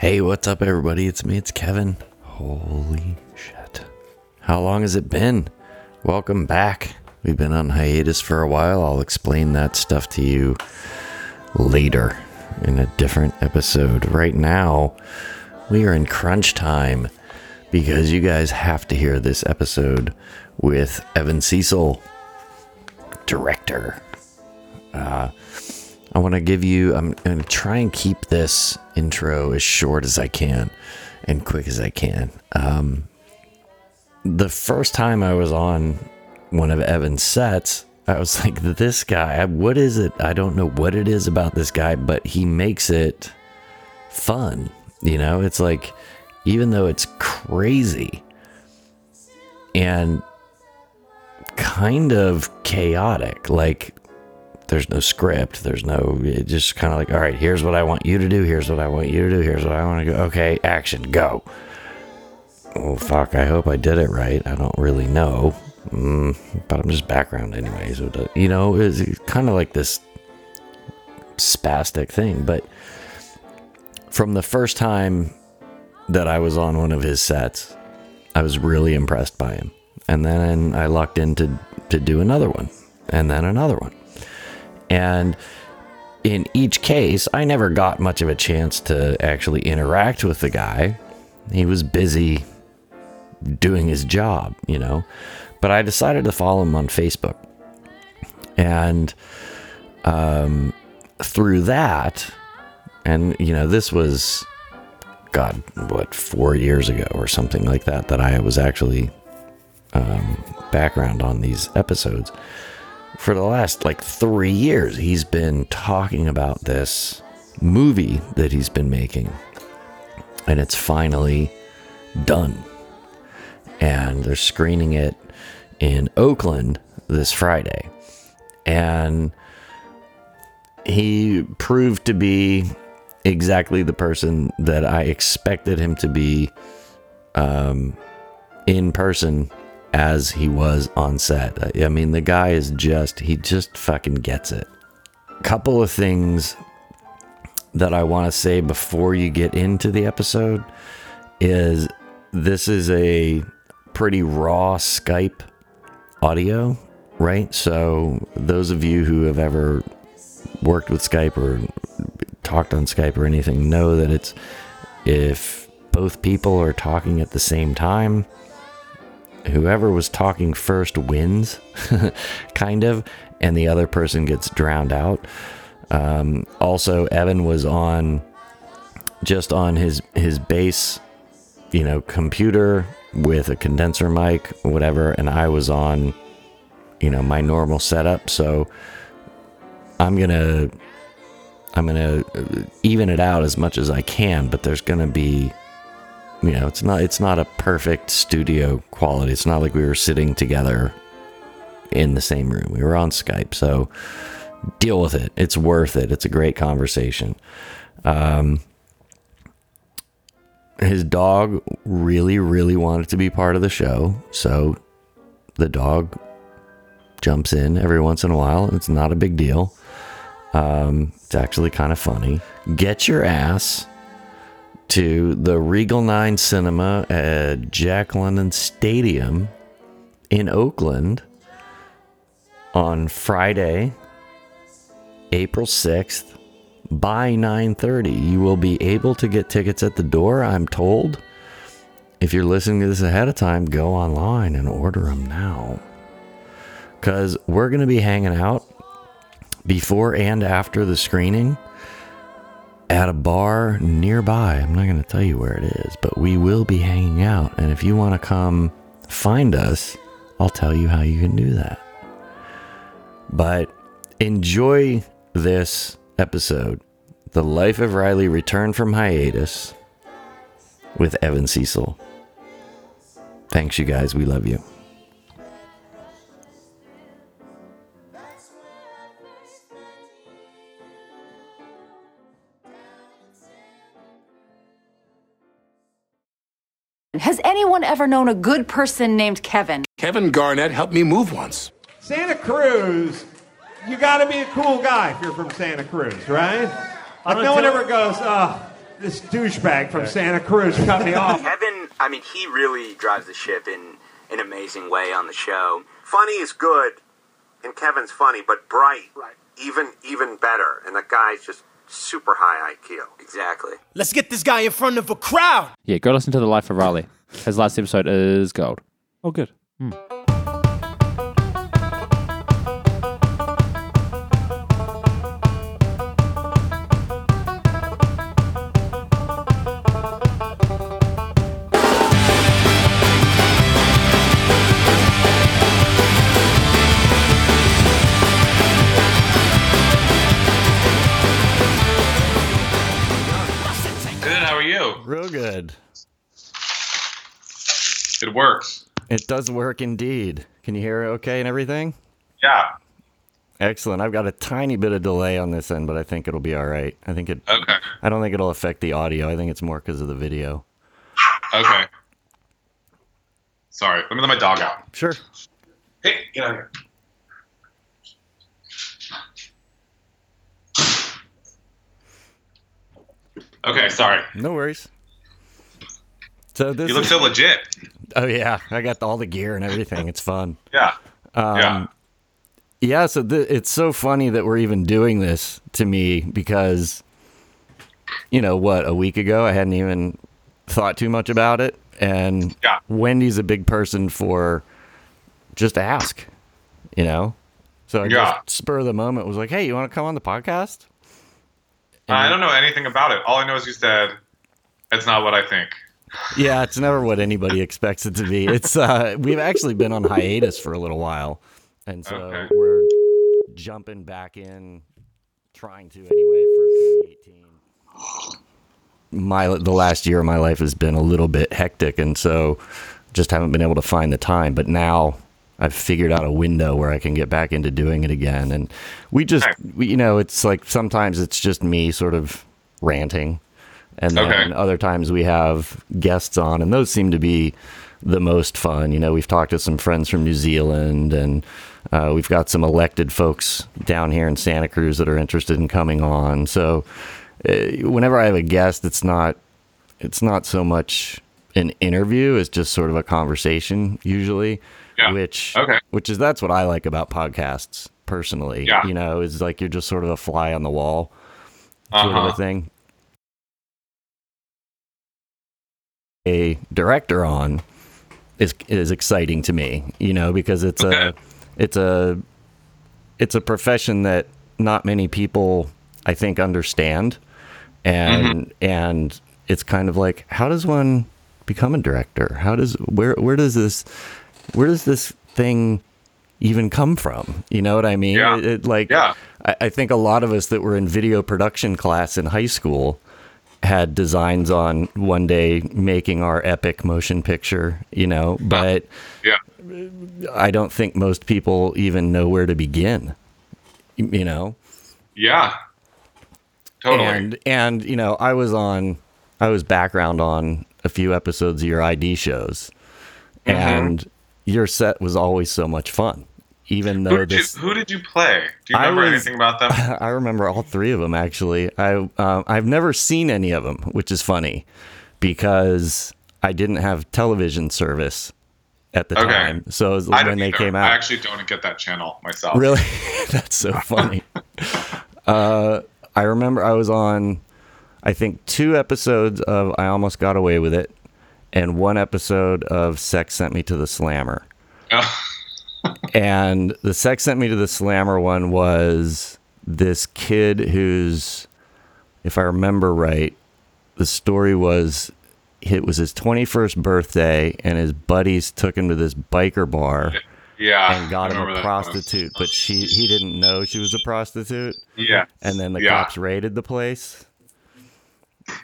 Hey, what's up, everybody? It's me, it's Kevin. Holy shit. How long has it been? Welcome back. We've been on hiatus for a while. I'll explain that stuff to you later in a different episode. Right now, we are in crunch time because you guys have to hear this episode with Evan Cecil, director. Uh, I want to give you, I'm going to try and keep this intro as short as I can and quick as I can. Um, the first time I was on one of Evan's sets, I was like, this guy, what is it? I don't know what it is about this guy, but he makes it fun. You know, it's like, even though it's crazy and kind of chaotic, like there's no script, there's no, it just kind of like, all right, here's what I want you to do, here's what I want you to do, here's what I want to go. Okay, action, go. Oh, fuck, I hope I did it right. I don't really know. Mm, but I'm just background anyway. So, the, you know, it's kind of like this spastic thing. But from the first time that I was on one of his sets, I was really impressed by him. And then I locked in to, to do another one, and then another one. And in each case, I never got much of a chance to actually interact with the guy. He was busy doing his job, you know. But I decided to follow him on Facebook. And um, through that, and, you know, this was, God, what, four years ago or something like that, that I was actually um, background on these episodes. For the last like three years, he's been talking about this movie that he's been making. And it's finally done and they're screening it in Oakland this Friday. And he proved to be exactly the person that I expected him to be um, in person as he was on set. I mean, the guy is just, he just fucking gets it. Couple of things that I want to say before you get into the episode is this is a pretty raw Skype audio, right? So, those of you who have ever worked with Skype or talked on Skype or anything know that it's if both people are talking at the same time, whoever was talking first wins, kind of, and the other person gets drowned out. Um, also, Evan was on just on his his base, you know, computer with a condenser mic, whatever, and I was on, you know, my normal setup. So I'm gonna, I'm gonna even it out as much as I can. But there's gonna be, you know, it's not, it's not a perfect studio quality. It's not like we were sitting together in the same room. We were on Skype, so deal with it. It's worth it. It's a great conversation. Um, his dog really, really wanted to be part of the show. So the dog jumps in every once in a while. It's not a big deal. Um, it's actually kind of funny. Get your ass to the Regal 9 Cinema at Jack London Stadium in Oakland on Friday, April 6th by 9:30 you will be able to get tickets at the door i'm told. If you're listening to this ahead of time go online and order them now. Because we're going to be hanging out before and after the screening at a bar nearby i'm not going to tell you where it is but we will be hanging out and if you want to come find us i'll tell you how you can do that but enjoy this episode, The Life of Reilly returned from hiatus with Evan Cecil. Thanks, you guys. We love you. Ever known a good person named Kevin? Kevin Garnett helped me move once. Santa Cruz, you got to be a cool guy if you're from Santa Cruz, right? Like no one ever goes, oh, This douchebag from Santa Cruz cut me off. Kevin, I mean, he really drives the ship in an amazing way on the show. Funny is good, and Kevin's funny, but bright, even even better. And the guy's just super high IQ. Exactly. Let's get this guy in front of a crowd. Yeah, go listen to the life of Reilly. His last episode is gold. Oh, good. Good. It works. It does work indeed. Can you hear it okay and everything? Yeah. Excellent. I've got a tiny bit of delay on this end, but I think it'll be all right. I think it. Okay. I don't think it'll affect the audio. I think it's more because of the video. Okay. Sorry. Let me let my dog out. Sure. Hey, get out of here. Okay, sorry. No worries. So this. You look is- so legit. Oh yeah, I got all the gear and everything. It's fun. Yeah. Um, yeah. Yeah, so th- it's so funny that we're even doing this to me because, you know, what, a week ago I hadn't even thought too much about it. And Yeah. Wendy's a big person for just ask, you know? So I Yeah. just spur of the moment was like, hey, you want to come on the podcast? I don't know anything about it. All I know is you said it's not what I think. Yeah, it's never what anybody expects it to be. It's uh we've actually been on hiatus for a little while. And so Okay. we're jumping back in trying to anyway for 2018. My the last year of my life has been a little bit hectic and so just haven't been able to find the time, but now I've figured out a window where I can get back into doing it again and we just we, you know, it's like sometimes it's just me sort of ranting and then Okay. other times we have guests on and those seem to be the most fun you know we've talked to some friends from new zealand and uh, we've got some elected folks down here in santa cruz that are interested in coming on so uh, whenever i have a guest it's not it's not so much an interview it's just sort of a conversation usually Yeah. which Okay. which is that's what i like about podcasts personally Yeah. you know is like you're just sort of a fly on the wall sort of Uh-huh. a thing. A director on is is exciting to me, you know, because it's a it's a it's a profession that not many people I think understand, and mm-hmm. and it's kind of like how does one become a director? How does where where does this where does this thing even come from? You know what I mean? Yeah. It, it, like Yeah. I, I think a lot of us that were in video production class in high school had designs on one day making our epic motion picture, you know, but Yeah. I don't think most people even know where to begin, you know? Yeah. Totally. And, and, you know, I was on, I was background on a few episodes of your ID shows, Mm-hmm. and your set was always so much fun, even though who, did you, this. who did you play? Do you remember was- anything about them? I remember all three of them actually. I uh, I've never seen any of them, which is funny because I didn't have television service at the Okay. time. So it was when don't they came out, I actually don't get that channel myself. Really? That's so funny. uh, I remember I was on, I think, two episodes of I Almost Got Away with It and one episode of Sex Sent Me to the Slammer. And the Sex Sent Me to the Slammer one was this kid who's, if I remember right, the story was it was his 21st birthday and his buddies took him to this biker bar yeah. and got him a prostitute, but she he didn't know she was a prostitute. Yeah. And then the Yeah. cops raided the place.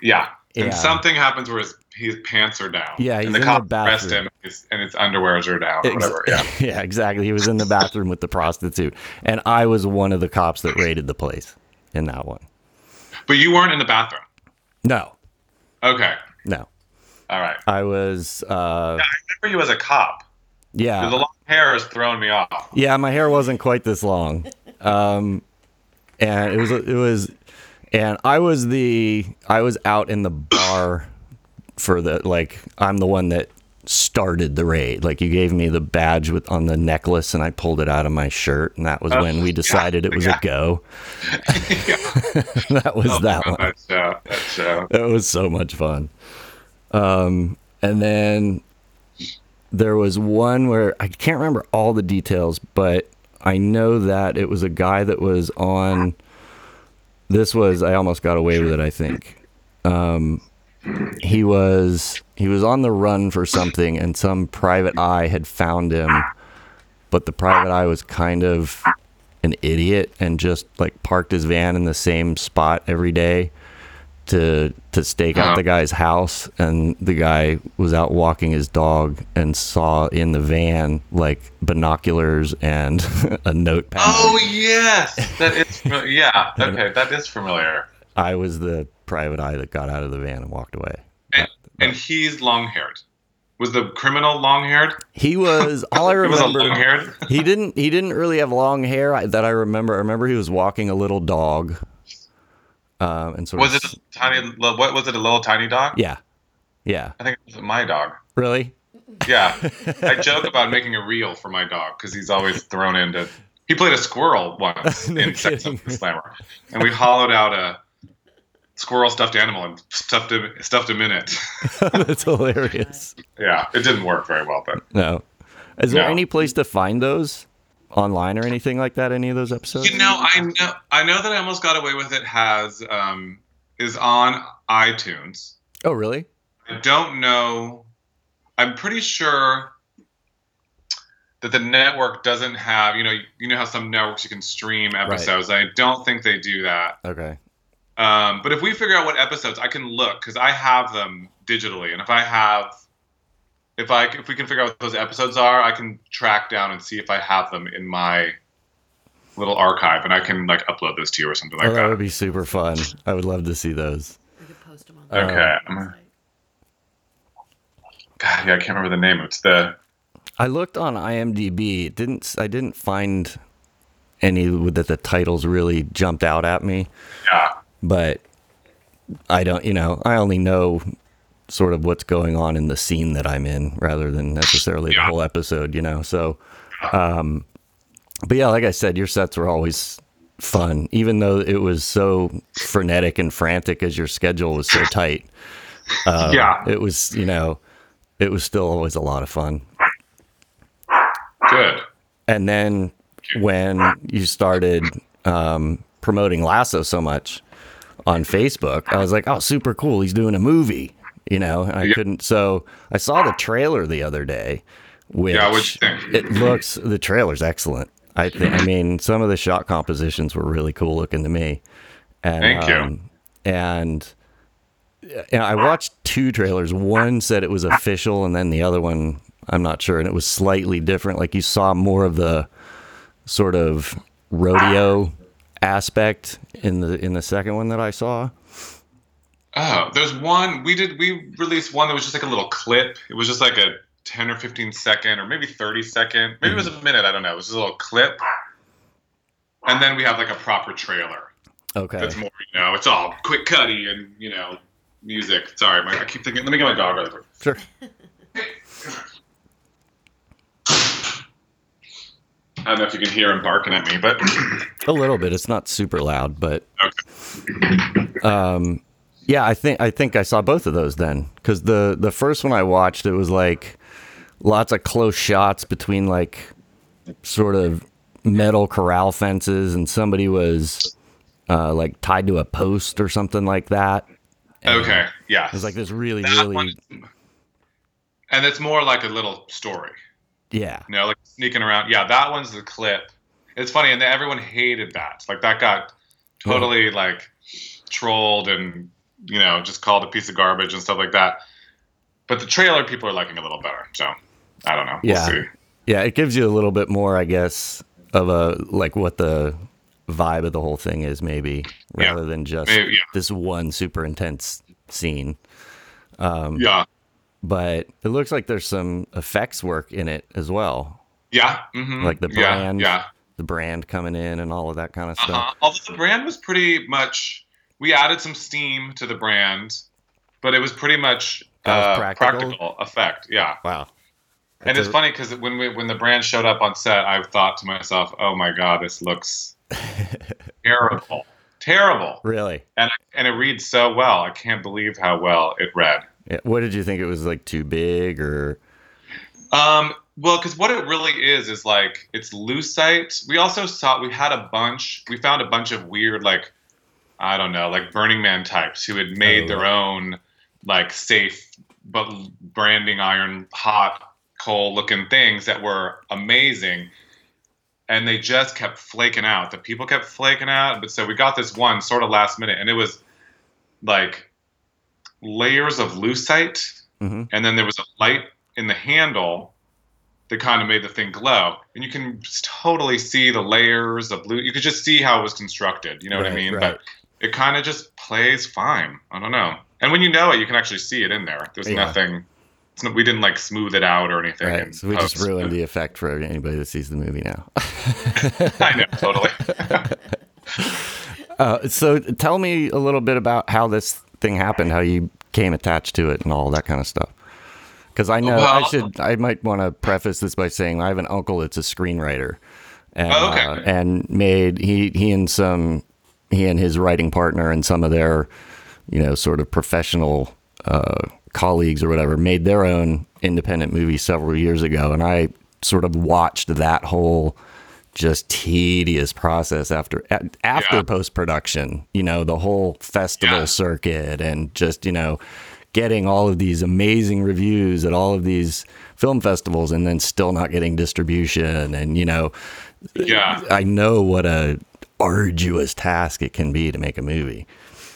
Yeah. Yeah. And something happens where his, his pants are down. Yeah, he's and the in the arrest bathroom. him and his, and his underwears are down or Ex- whatever. Yeah. yeah, exactly. He was in the bathroom with the prostitute, and I was one of the cops that raided the place in that one. But you weren't in the bathroom. No, Okay. no, All right. I was. Uh, I remember you as a cop. yeah, The long hair has thrown me off. Yeah, my hair wasn't quite this long, um, and it was it was and I was the I was out in the bar for the like I'm the one that started the raid. Like you gave me the badge with on the necklace and I pulled it out of my shirt and that was Oh, when we decided it was yeah. a go. that was that one. That show. That show. It was so much fun. Um, and then there was one where I can't remember all the details, but I know that it was a guy that was on. This was I almost got away with it. I think. Um, he was he was on the run for something, and some private eye had found him, but the private eye was kind of an idiot and just like parked his van in the same spot every day to to stake out the uh-huh. guy's house and the guy was out walking his dog and saw in the van like binoculars and a notepad. Oh yes, that is. Yeah. Okay, that is familiar. I was the private eye that got out of the van and walked away. And, and he's long haired. Was the criminal long haired? He was all I remember. long haired. he didn't he didn't really have long hair that I remember. I remember he was walking a little dog. Um, and sort Was of it a tiny? What was it? A little tiny dog? Yeah. Yeah. I think it was my dog. Really? Yeah, I joke about making a reel for my dog because he's always thrown into. He played a squirrel once No in Sex kidding. Slammer, and we hollowed out a squirrel stuffed animal and stuffed him stuffed him in it. That's hilarious. yeah, it didn't work very well, but No. Is there No. any place to find those online or anything like that? Any of those episodes? you know, I know I know that I almost got away with it. Has um is on iTunes. oh, really? I don't know. I'm pretty sure that the network doesn't have. You know, you know how some networks you can stream episodes. I don't think they do that. Okay. Um, but if we figure out what episodes, I can look because I have them digitally, and if I have, if I if we can figure out what those episodes are, I can track down and see if I have them in my little archive, and I can like upload those to you or something like oh, that that. would be super fun. I would love to see those. Okay. I'm- God, yeah, I can't remember the name. It's the I looked on IMDb. It didn't I didn't find any that the titles really jumped out at me, yeah. but I don't, you know, I only know sort of what's going on in the scene that I'm in rather than necessarily the whole episode, you know. So um but yeah, like I said, your sets were always fun even though it was so frenetic and frantic as your schedule was so tight. Um, Yeah. It was, you know, it was still always a lot of fun. Good. And then when you started um, promoting Lasso so much on Facebook, I was like, oh, super cool. He's doing a movie, you know, and I Yeah. couldn't. So I saw the trailer the other day, which Yeah, what'd you think? it looks, the trailer's excellent. I think, I mean, some of the shot compositions were really cool looking to me. And, Thank you. um, and, and I watched two trailers. One said it was official, and then the other one, I'm not sure, and it was slightly different. Like you saw more of the sort of rodeo aspect in the in the second one that I saw. Oh, there's one we did. We released one that was just like a little clip. It was just like a 10 or 15 second, or maybe 30 second. Maybe it was a minute. I don't know. It was just a little clip. And then we have like a proper trailer. Okay. That's more, you know, it's all quick cutty and you know, music. Sorry, my, I keep thinking. Let me get my dog really quick. Sure. I don't know if you can hear him barking at me, but A little bit. It's not super loud, but okay. um yeah, I think I think I saw both of those then cuz the the first one I watched it was like lots of close shots between like sort of metal corral fences and somebody was uh like tied to a post or something like that. And Okay, yeah. It was like this really That really one- and it's more like a little story. yeah. You know, like sneaking around. Yeah, that one's the clip. It's funny, and everyone hated that. Like that got totally like trolled and you know just called a piece of garbage and stuff like that. But the trailer people are liking a little better. So I don't know. We'll Yeah. see. Yeah, it gives you a little bit more, I guess, of a like what the vibe of the whole thing is, maybe, Yeah. rather than just Maybe, yeah. this one super intense scene. Um, Yeah. But it looks like there's some effects work in it as well, Yeah. Mm-hmm. like the brand, Yeah. the brand coming in and all of that kind of Uh-huh. stuff. Although the brand was pretty much we added some steam to the brand, but it was pretty much uh, practical? practical effect. Yeah. Wow. and it's a- funny because when we, when the brand showed up on set, I thought to myself, "Oh my god, this looks terrible, terrible," Really? and and it reads so well. I can't believe how well it read. Yeah. What did you think? It was like too big or? Um, well, because what it really is is like it's lucite. We also saw we had a bunch. We found a bunch of weird like I don't know, like Burning Man types who had made Oh. their own like safe but branding iron hot coal looking things that were amazing. And they just kept flaking out. The people kept flaking out. But so we got this one sort of last minute, and it was like layers of lucite Mhm. and then there was a light in the handle that kind of made the thing glow and you can totally see the layers of blue you could just see how it was constructed you know what i mean right. but it kind of just plays fine i don't know and when you know it you can actually see it in there there's Yeah. nothing not, we didn't like smooth it out or anything in Right. So we just ruined the effect for anybody that sees the movie now. i know totally Uh, so tell me a little bit about how this thing happened, how you came attached to it, and all that kind of stuff. Because I know I should, I might want to preface this by saying I have an uncle that's a screenwriter, and Oh, okay. uh, and made he he and some he and his writing partner and some of their you know sort of professional uh, colleagues or whatever made their own independent movie several years ago, and I sort of watched that whole just tedious process after after Yeah. post production. You know, the whole festival Yeah. circuit and just you know getting all of these amazing reviews at all of these film festivals and then still not getting distribution and you know yeah I know what a arduous task it can be to make a movie.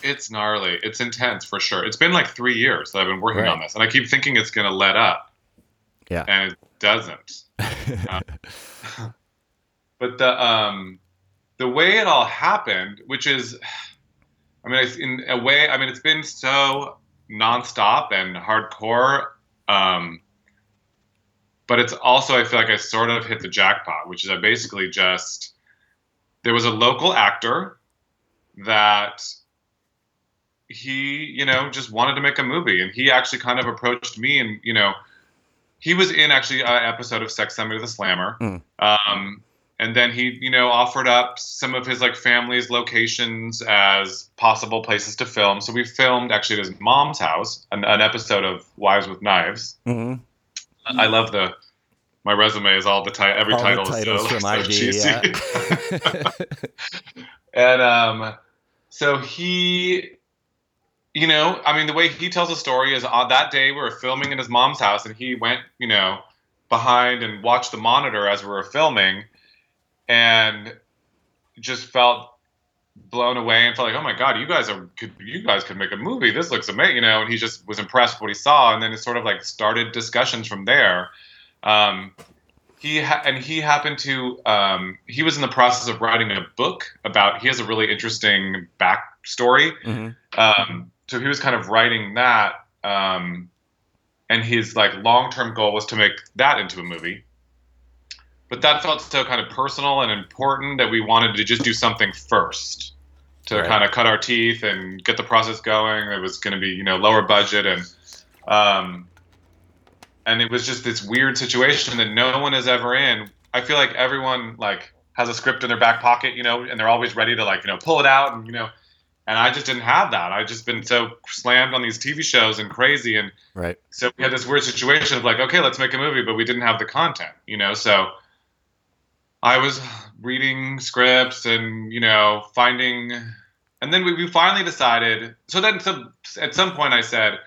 it's gnarly it's intense for sure it's been like three years that i've been working Right. on this and i keep thinking it's going to let up Yeah. and it doesn't. Uh, but the um, the way it all happened, which is, I mean, it's in a way, I mean, it's been so nonstop and hardcore. Um, but it's also, I feel like I sort of hit the jackpot, which is I basically just there was a local actor that he, you know, just wanted to make a movie, and he actually kind of approached me, and you know, he was in actually an episode of Sex Summer the Slammer. Mm. Um, and then he, you know, offered up some of his like family's locations as possible places to film. So we filmed actually at his mom's house, an, an episode of Wives with Knives. hmm I love the my resume is all the ti- every All title is so, from so ID, cheesy. yeah. and um, so he, you know, I mean, the way he tells the story is on that day we were filming in his mom's house, and he went, you know, behind and watched the monitor as we were filming, and just felt blown away and felt like, oh my god, you guys are, could, you guys could make a movie. This looks amazing, you know. And he just was impressed with what he saw, and then it sort of like started discussions from there. Um, he ha- and he happened to um, he was in the process of writing a book about he has a really interesting backstory Mhm. um, so he was kind of writing that um, and his like long-term goal was to make that into a movie but that felt so kind of personal and important that we wanted to just do something first to Right. kind of cut our teeth and get the process going it was going to be you know lower budget and um, and it was just this weird situation that no one is ever in. I feel like everyone like has a script in their back pocket, you know, and they're always ready to like, you know, pull it out and you know, and I just didn't have that. I just been so slammed on these TV shows and crazy and Right. so we had this weird situation of like, okay, let's make a movie, but we didn't have the content, you know. So I was reading scripts and you know finding, and then we, we finally decided. So then, so at some point, I said,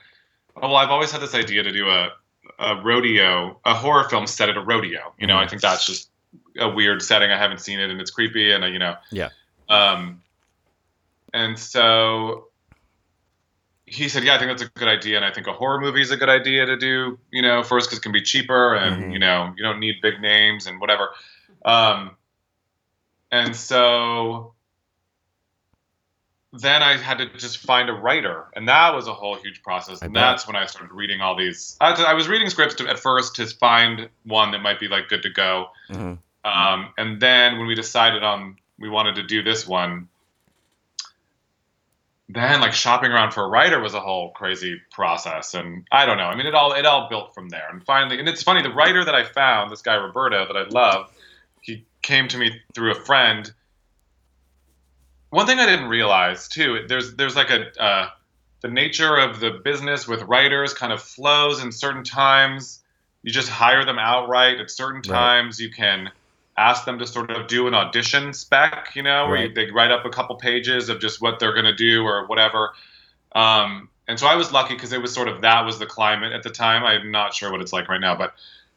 "Oh well, I've always had this idea to do a a rodeo, a horror film set at a rodeo. You know, I think that's just a weird setting. I haven't seen it, and it's creepy, and uh, you know, Yeah. um, and so he said, "Yeah, I think that's a good idea, and I think a horror movie is a good idea to do. You know, first because it can be cheaper, and Mhm. you know, you don't need big names and whatever." Um, and so then I had to just find a writer, and that was a whole huge process. And that's when I started reading all these. I, I was reading scripts to, at first to find one that might be like good to go, Mhm. um, and then when we decided on we wanted to do this one, then like shopping around for a writer was a whole crazy process and i don't know i mean it all it all built from there and finally and it's funny the writer that i found this guy roberto that i love he came to me through a friend one thing i didn't realize too there's there's like a uh, the nature of the business with writers kind of flows in certain times. You just hire them outright. At certain Right. times you can ask them to sort of do an audition spec you know where you, they write up a couple pages of just what they're going to do or whatever. Um, and so i was lucky because it was sort of that was the climate at the time. I'm not sure what it's like right now but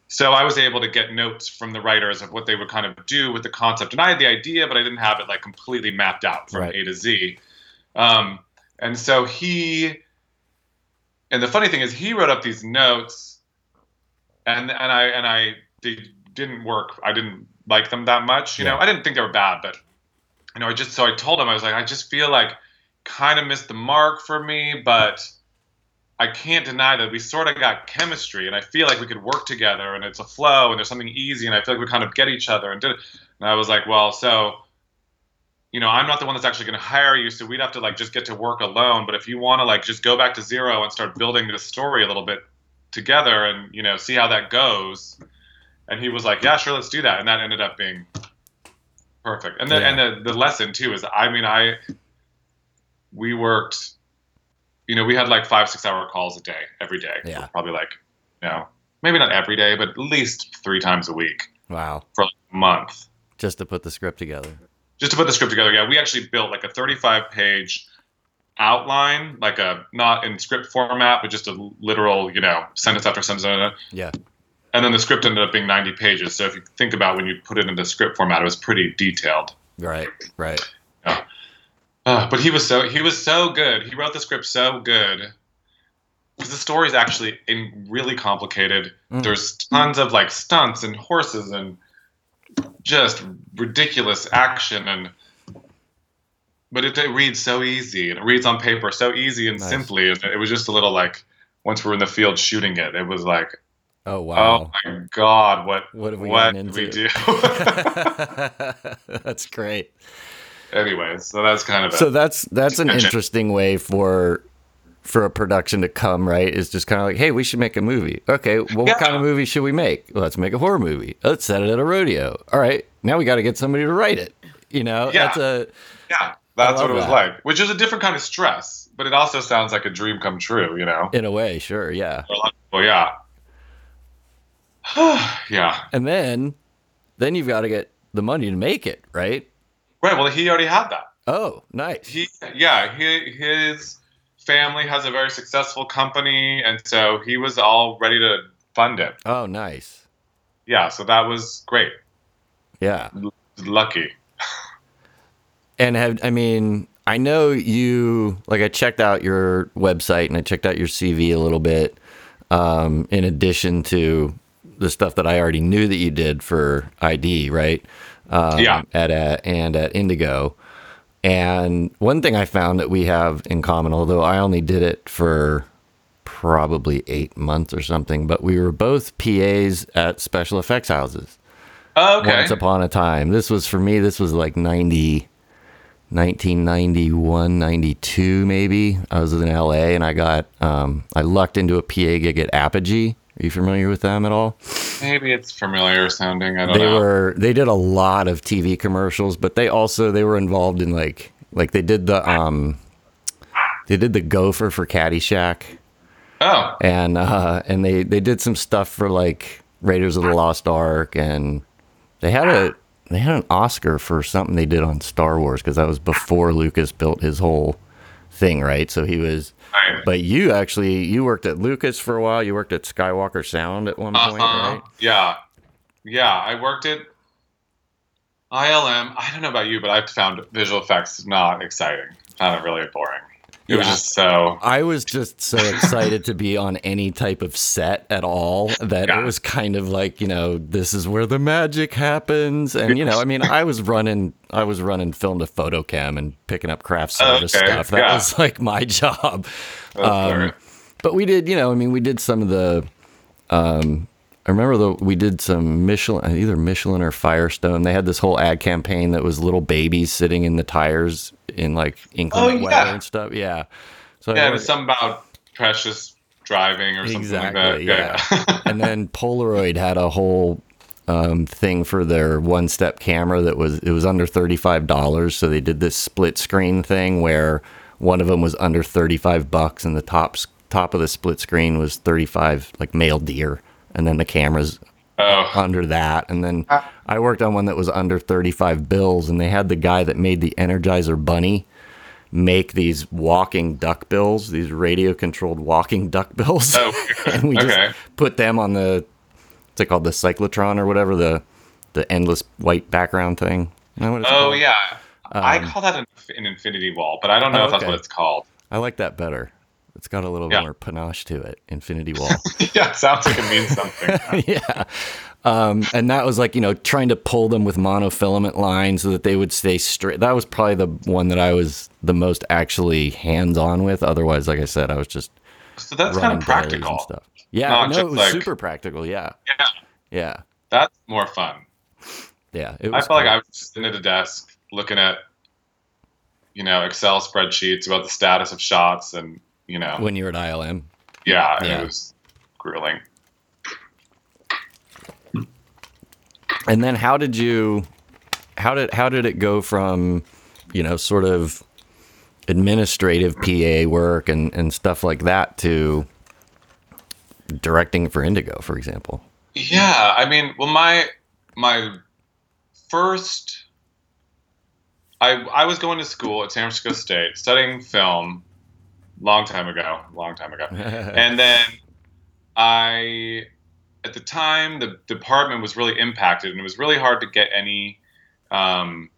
so i was able to get notes from the writers of what they would kind of do with the concept. And i had the idea but i didn't have it like completely mapped out from Right. a to z. Um, and so he and the funny thing is he wrote up these notes and and i and i they didn't work. I didn't like them that much you know? I didn't think they were bad but you know i just so i told him i was like i just feel like kind of missed the mark for me but i can't deny that we sort of got chemistry and i feel like we could work together and it's a flow and there's something easy and i feel like we kind of get each other and did it. And i was like well so you know i'm not the one that's actually going to hire you so we'd have to like just get to work alone but if you want to like just go back to zero and start building this story a little bit together and you know see how that goes. And he was like yeah sure let's do that and that ended up being perfect. And the, Yeah. and the, the lesson too is i mean i we worked you know we had like five six hour calls a day every day Yeah. probably like you know maybe not every day but at least three times a week Wow. for like a month Just to put the script together. just to put the script together yeah we actually built like a 35 page outline like a not in script format but just a literal you know sentence after sentence Yeah. and then the script ended up being 90 pages so if you think about when you put it into script format it was pretty detailed Right. Right. Uh, but he was so he was so good he wrote the script so good because the story is actually in really complicated Mm. there's tons of like stunts and horses and just ridiculous action and but it, it reads so easy and it reads on paper so easy and Nice. simply and it was just a little like once we were in the field shooting it it was like Oh wow. oh my god what What have we what did we do that's great. Anyways so that's kind of it. So that's that's an interesting way for for a production to come, right? Is just kind of like, hey, we should make a movie. Okay, well, what kind of movie should we make? Well, let's make a horror movie. Let's set it at a rodeo. All right, now we got to get somebody to write it. You know, Yeah. that's a Yeah, that's what it was that. like. Which is a different kind of stress, but it also sounds like a dream come true, you know? in a way, sure, yeah. Well, yeah. yeah. And then then you've got to get the money to make it, right? Right. Well, he already had that. Oh, nice. He, yeah, he, his family has a very successful company, and so he was all ready to fund it. Oh, nice. Yeah, so that was great. Yeah. Lucky. And have I mean, I know you like I checked out your website and I checked out your CV a little bit. Um, in addition to the stuff that I already knew that you did for ID, right? Um, Yeah. At, at and at Indigo. And one thing I found that we have in common, although I only did it for probably eight months or something, but we were both PAs at special effects houses Oh, okay. once upon a time. This was for me, this was like 90, 1991, 92 maybe. I was in LA and I got, um, I lucked into a PA gig at Apogee. Are you familiar with them at all? Maybe it's familiar sounding. I don't They know. were, they did a lot of TV commercials, but they also, they were involved in like, like they did the, um, they did the gopher for Caddyshack oh, and uh, and they they did some stuff for like Raiders of the Lost Ark, and they had a they had an Oscar for something they did on Star Wars because that was before Lucas built his whole thing, right? So he was. right. But you actually you worked at Lucas for a while. You worked at Skywalker Sound at one point, Uh-huh. right? Yeah. Yeah, I worked at ILM. I don't know about you, but I've found visual effects not exciting. Kind of really boring. It was Yeah. just so. I was just so excited to be on any type of set at all that Yeah. it was kind of like, you know, this is where the magic happens. And, you know, I mean, I was running, I was running film to FotoKem and picking up craft service Okay, stuff. That yeah. was like my job. Um, but we did, you know, I mean, we did some of the, um, I remember though we did some Michelin, either Michelin or Firestone. They had this whole ad campaign that was little babies sitting in the tires in like inclement Oh, weather and stuff. Yeah. So Yeah, it was something about precious driving or something like that. yeah. and then Polaroid had a whole um, thing for their one-step camera that was it was under thirty-five dollars. So they did this split screen thing where one of them was under thirty-five bucks, and the top top of the split screen was thirty-five, like male deer, and then the cameras oh, under that. And then uh, I worked on one that was under 35 bills, and they had the guy that made the Energizer Bunny make these walking duck bills, these radio controlled walking duck bills. Oh, and we okay. just put them on the, what's it called, the cyclotron or whatever, the the endless white background thing. Is that what it's oh called? yeah. I um, call that an, an infinity wall, but I don't know Oh, if that's okay. what it's called. I like that better. It's got a little Yeah. more panache to it. Infinity Wall. yeah, sounds like it means something. yeah. Um, and that was like, you know, trying to pull them with monofilament lines so that they would stay straight. That was probably the one that I was the most actually hands on with. Otherwise, like I said, I was just so that's kind running of practical. stuff. Yeah, Not no, just it was like- super practical. Yeah. Yeah, Yeah. that's more fun. Yeah. It I felt like. I was sitting at a desk looking at, you know, Excel spreadsheets about the status of shots, and you know, when you were at ILM. yeah, Yeah. it was grueling. And then how did you how did how did it go from, you know, sort of administrative PA work and, and stuff like that to directing for Indigo, for example? Yeah, I mean, well, my my first, I I was going to school at San Francisco State studying film, long time ago, long time ago, and then I, at the time, the department was really impacted, and it was really hard to get any, um,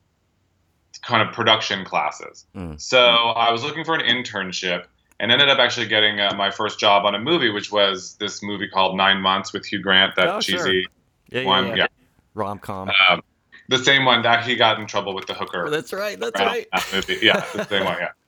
kind of production classes. Mm. So I was looking for an internship and ended up actually getting uh, my first job on a movie, which was this movie called Nine Months with Hugh Grant, that Oh, sure. cheesy yeah, one. Yeah. Rom com. Um, the same one that he got in trouble with the hooker. that's right. That's right. that. Yeah, the same one. Yeah.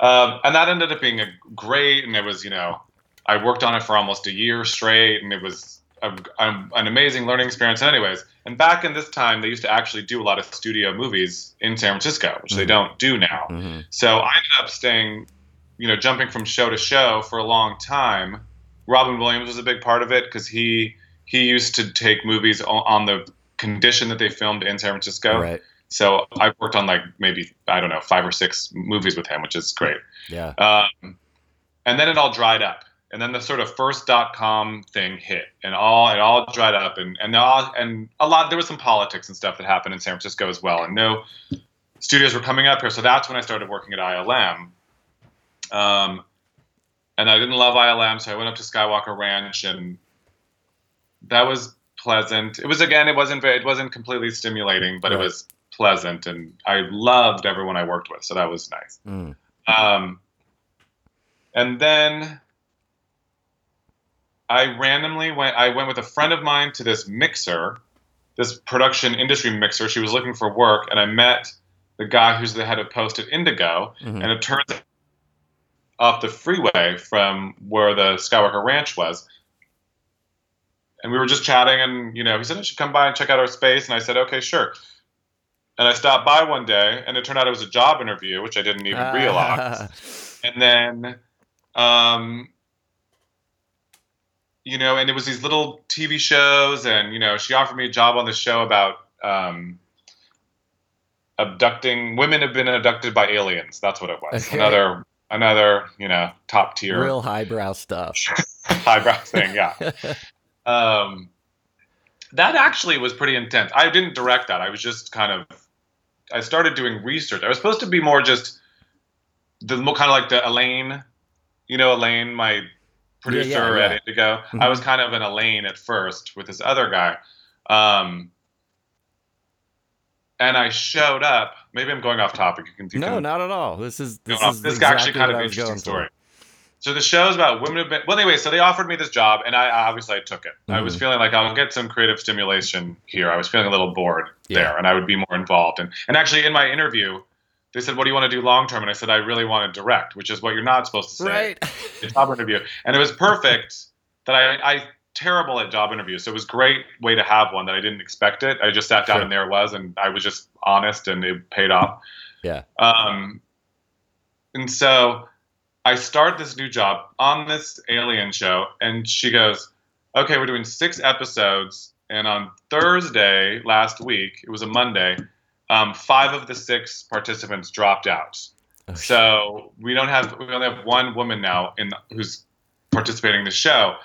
Um, and that ended up being a great, and it was, you know, I worked on it for almost a year straight, and it was a, a- an amazing learning experience. Anyways, and back in this time, they used to actually do a lot of studio movies in San Francisco, which they Mhm. don't do now. Mhm. So I ended up staying, you know, jumping from show to show for a long time. Robin Williams was a big part of it because he he used to take movies on the condition that they filmed in San Francisco. Right. So I've worked on like maybe I don't know five or six movies with him, which is great. Yeah. Um, and then it all dried up, and then the sort of first dot com thing hit, and all it all dried up, and and all, and a lot there was some politics and stuff that happened in San Francisco as well, and no studios were coming up here, so that's when I started working at ILM. Um, and I didn't love ILM, so I went up to Skywalker Ranch, and that was pleasant. It was again, it wasn't very, it wasn't completely stimulating, but it was pleasant, and I loved everyone I worked with, so that was nice. Mm. Um, and then I randomly went. I went with a friend of mine to this mixer, this production industry mixer. She was looking for work, and I met the guy who's the head of post at Indigo. Mhm. And it turns out off the freeway from where the Skywalker Ranch was. And we were just chatting, and you know, he said I should come by and check out our space, and I said, okay, sure. And I stopped by one day, and it turned out it was a job interview, which I didn't even realize. And then um you know and it was these little tv shows and you know she offered me a job on the show about um abducting women have been abducted by aliens. That's what it was. Okay. another another you know top tier. Real highbrow stuff. highbrow thing yeah. Um that actually was pretty intense. I didn't direct that. I was just kind of i started doing research i was supposed to be more just the more kind of like the elaine you know elaine my producer yeah. at indigo i Mhm. was kind of an elaine at first with this other guy um and i showed up maybe i'm going off topic you can you no, can not at all. This is this is this exactly actually kind of an interesting story. So the show's about women have been well anyway, so they offered me this job and I obviously I took it. I was Mhm. feeling like I'll get some creative stimulation here. I was feeling a little bored Yeah. there and I would be more involved. And and actually in my interview, they said, What do you want to do long term? And I said, I really want to direct, which is what you're not supposed to say Right. in a job interview. And it was perfect that I, I terrible at job interviews, so it was great way to have one that I didn't expect it. I just sat down Sure. and there it was, and I was just honest, and it paid off. Yeah. Um, and so I start this new job on this alien show, and she goes, "Okay, we're doing six episodes." And on Thursday last week, it was a Monday, um, five of the six participants dropped out. Oh, So we don't have we only have one woman now in who's participating in the show.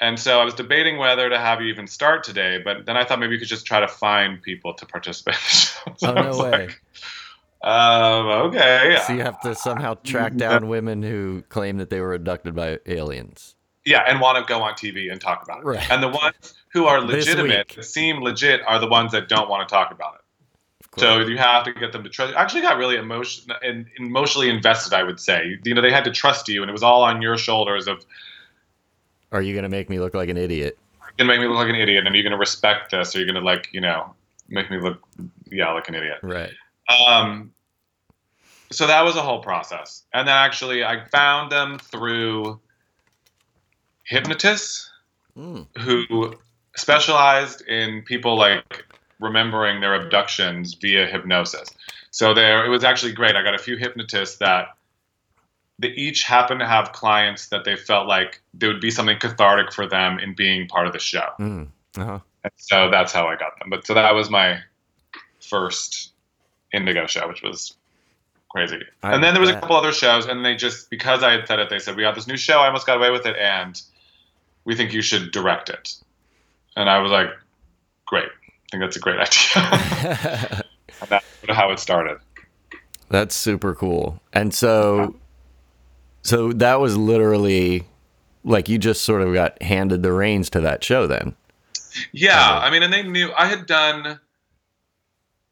And so I was debating whether to have you even start today, but then I thought maybe you could just try to find people to participate in the show. So oh no way. like, um, okay. So you have to somehow track down women who claim that they were abducted by aliens. Yeah, and want to go on TV and talk about it. Right. And the ones who are legitimate, that seem legit, are the ones that don't want to talk about it. So you have to get them to trust. Actually got really emotion, and emotionally invested. I would say, you know, they had to trust you, and it was all on your shoulders. Of Are you going to make me look like an idiot? you're gonna make me look like an idiot, and are you gonna respect this, or you're gonna like, you know, make me look, yeah, like an idiot. Right. Um, so that was a whole process, and then actually, I found them through hypnotists Mm. who specialized in people like remembering their abductions via hypnosis. So there, it was actually great. I got a few hypnotists that they each happened to have clients that they felt like there would be something cathartic for them in being part of the show. Mm. Uh-huh. And so that's how I got them. But so that was my first Indigo show, which was crazy. I and then there was a couple other shows, and they just because I had said it, they said we got this new show. I almost got away with it, and we think you should direct it. And I was like, great. I think that's a great idea. that's how it started. That's super cool. And so so that was literally like you just sort of got handed the reins to that show then. Yeah, I mean, and they knew I had done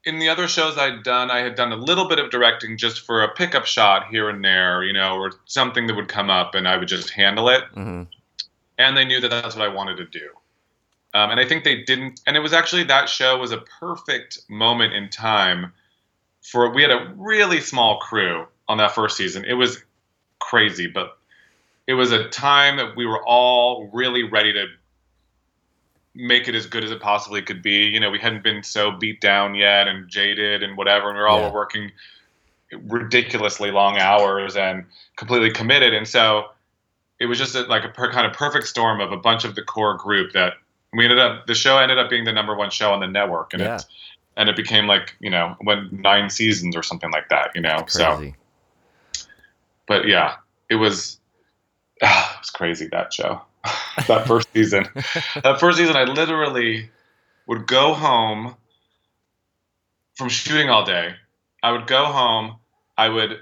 in the other shows I'd done. I had done a little bit of directing just for a pickup shot here and there, you know, or something that would come up, and I would just handle it. hmm And they knew that that's what I wanted to do. Um, and I think they didn't. And it was actually that show was a perfect moment in time for. We had a really small crew on that first season. It was crazy, but it was a time that we were all really ready to make it as good as it possibly could be. You know, we hadn't been so beat down yet and jaded and whatever, and we were all Yeah. working ridiculously long hours and completely committed. And so it was just a, like a per, kind of perfect storm of a bunch of the core group that we ended up. The show ended up being the number one show on the network, and Yeah. it and it became like you know went nine seasons or something like that. You know, so but yeah, it was ah, it was crazy that show. that first season. that first season I literally would go home from shooting all day. I would go home, I would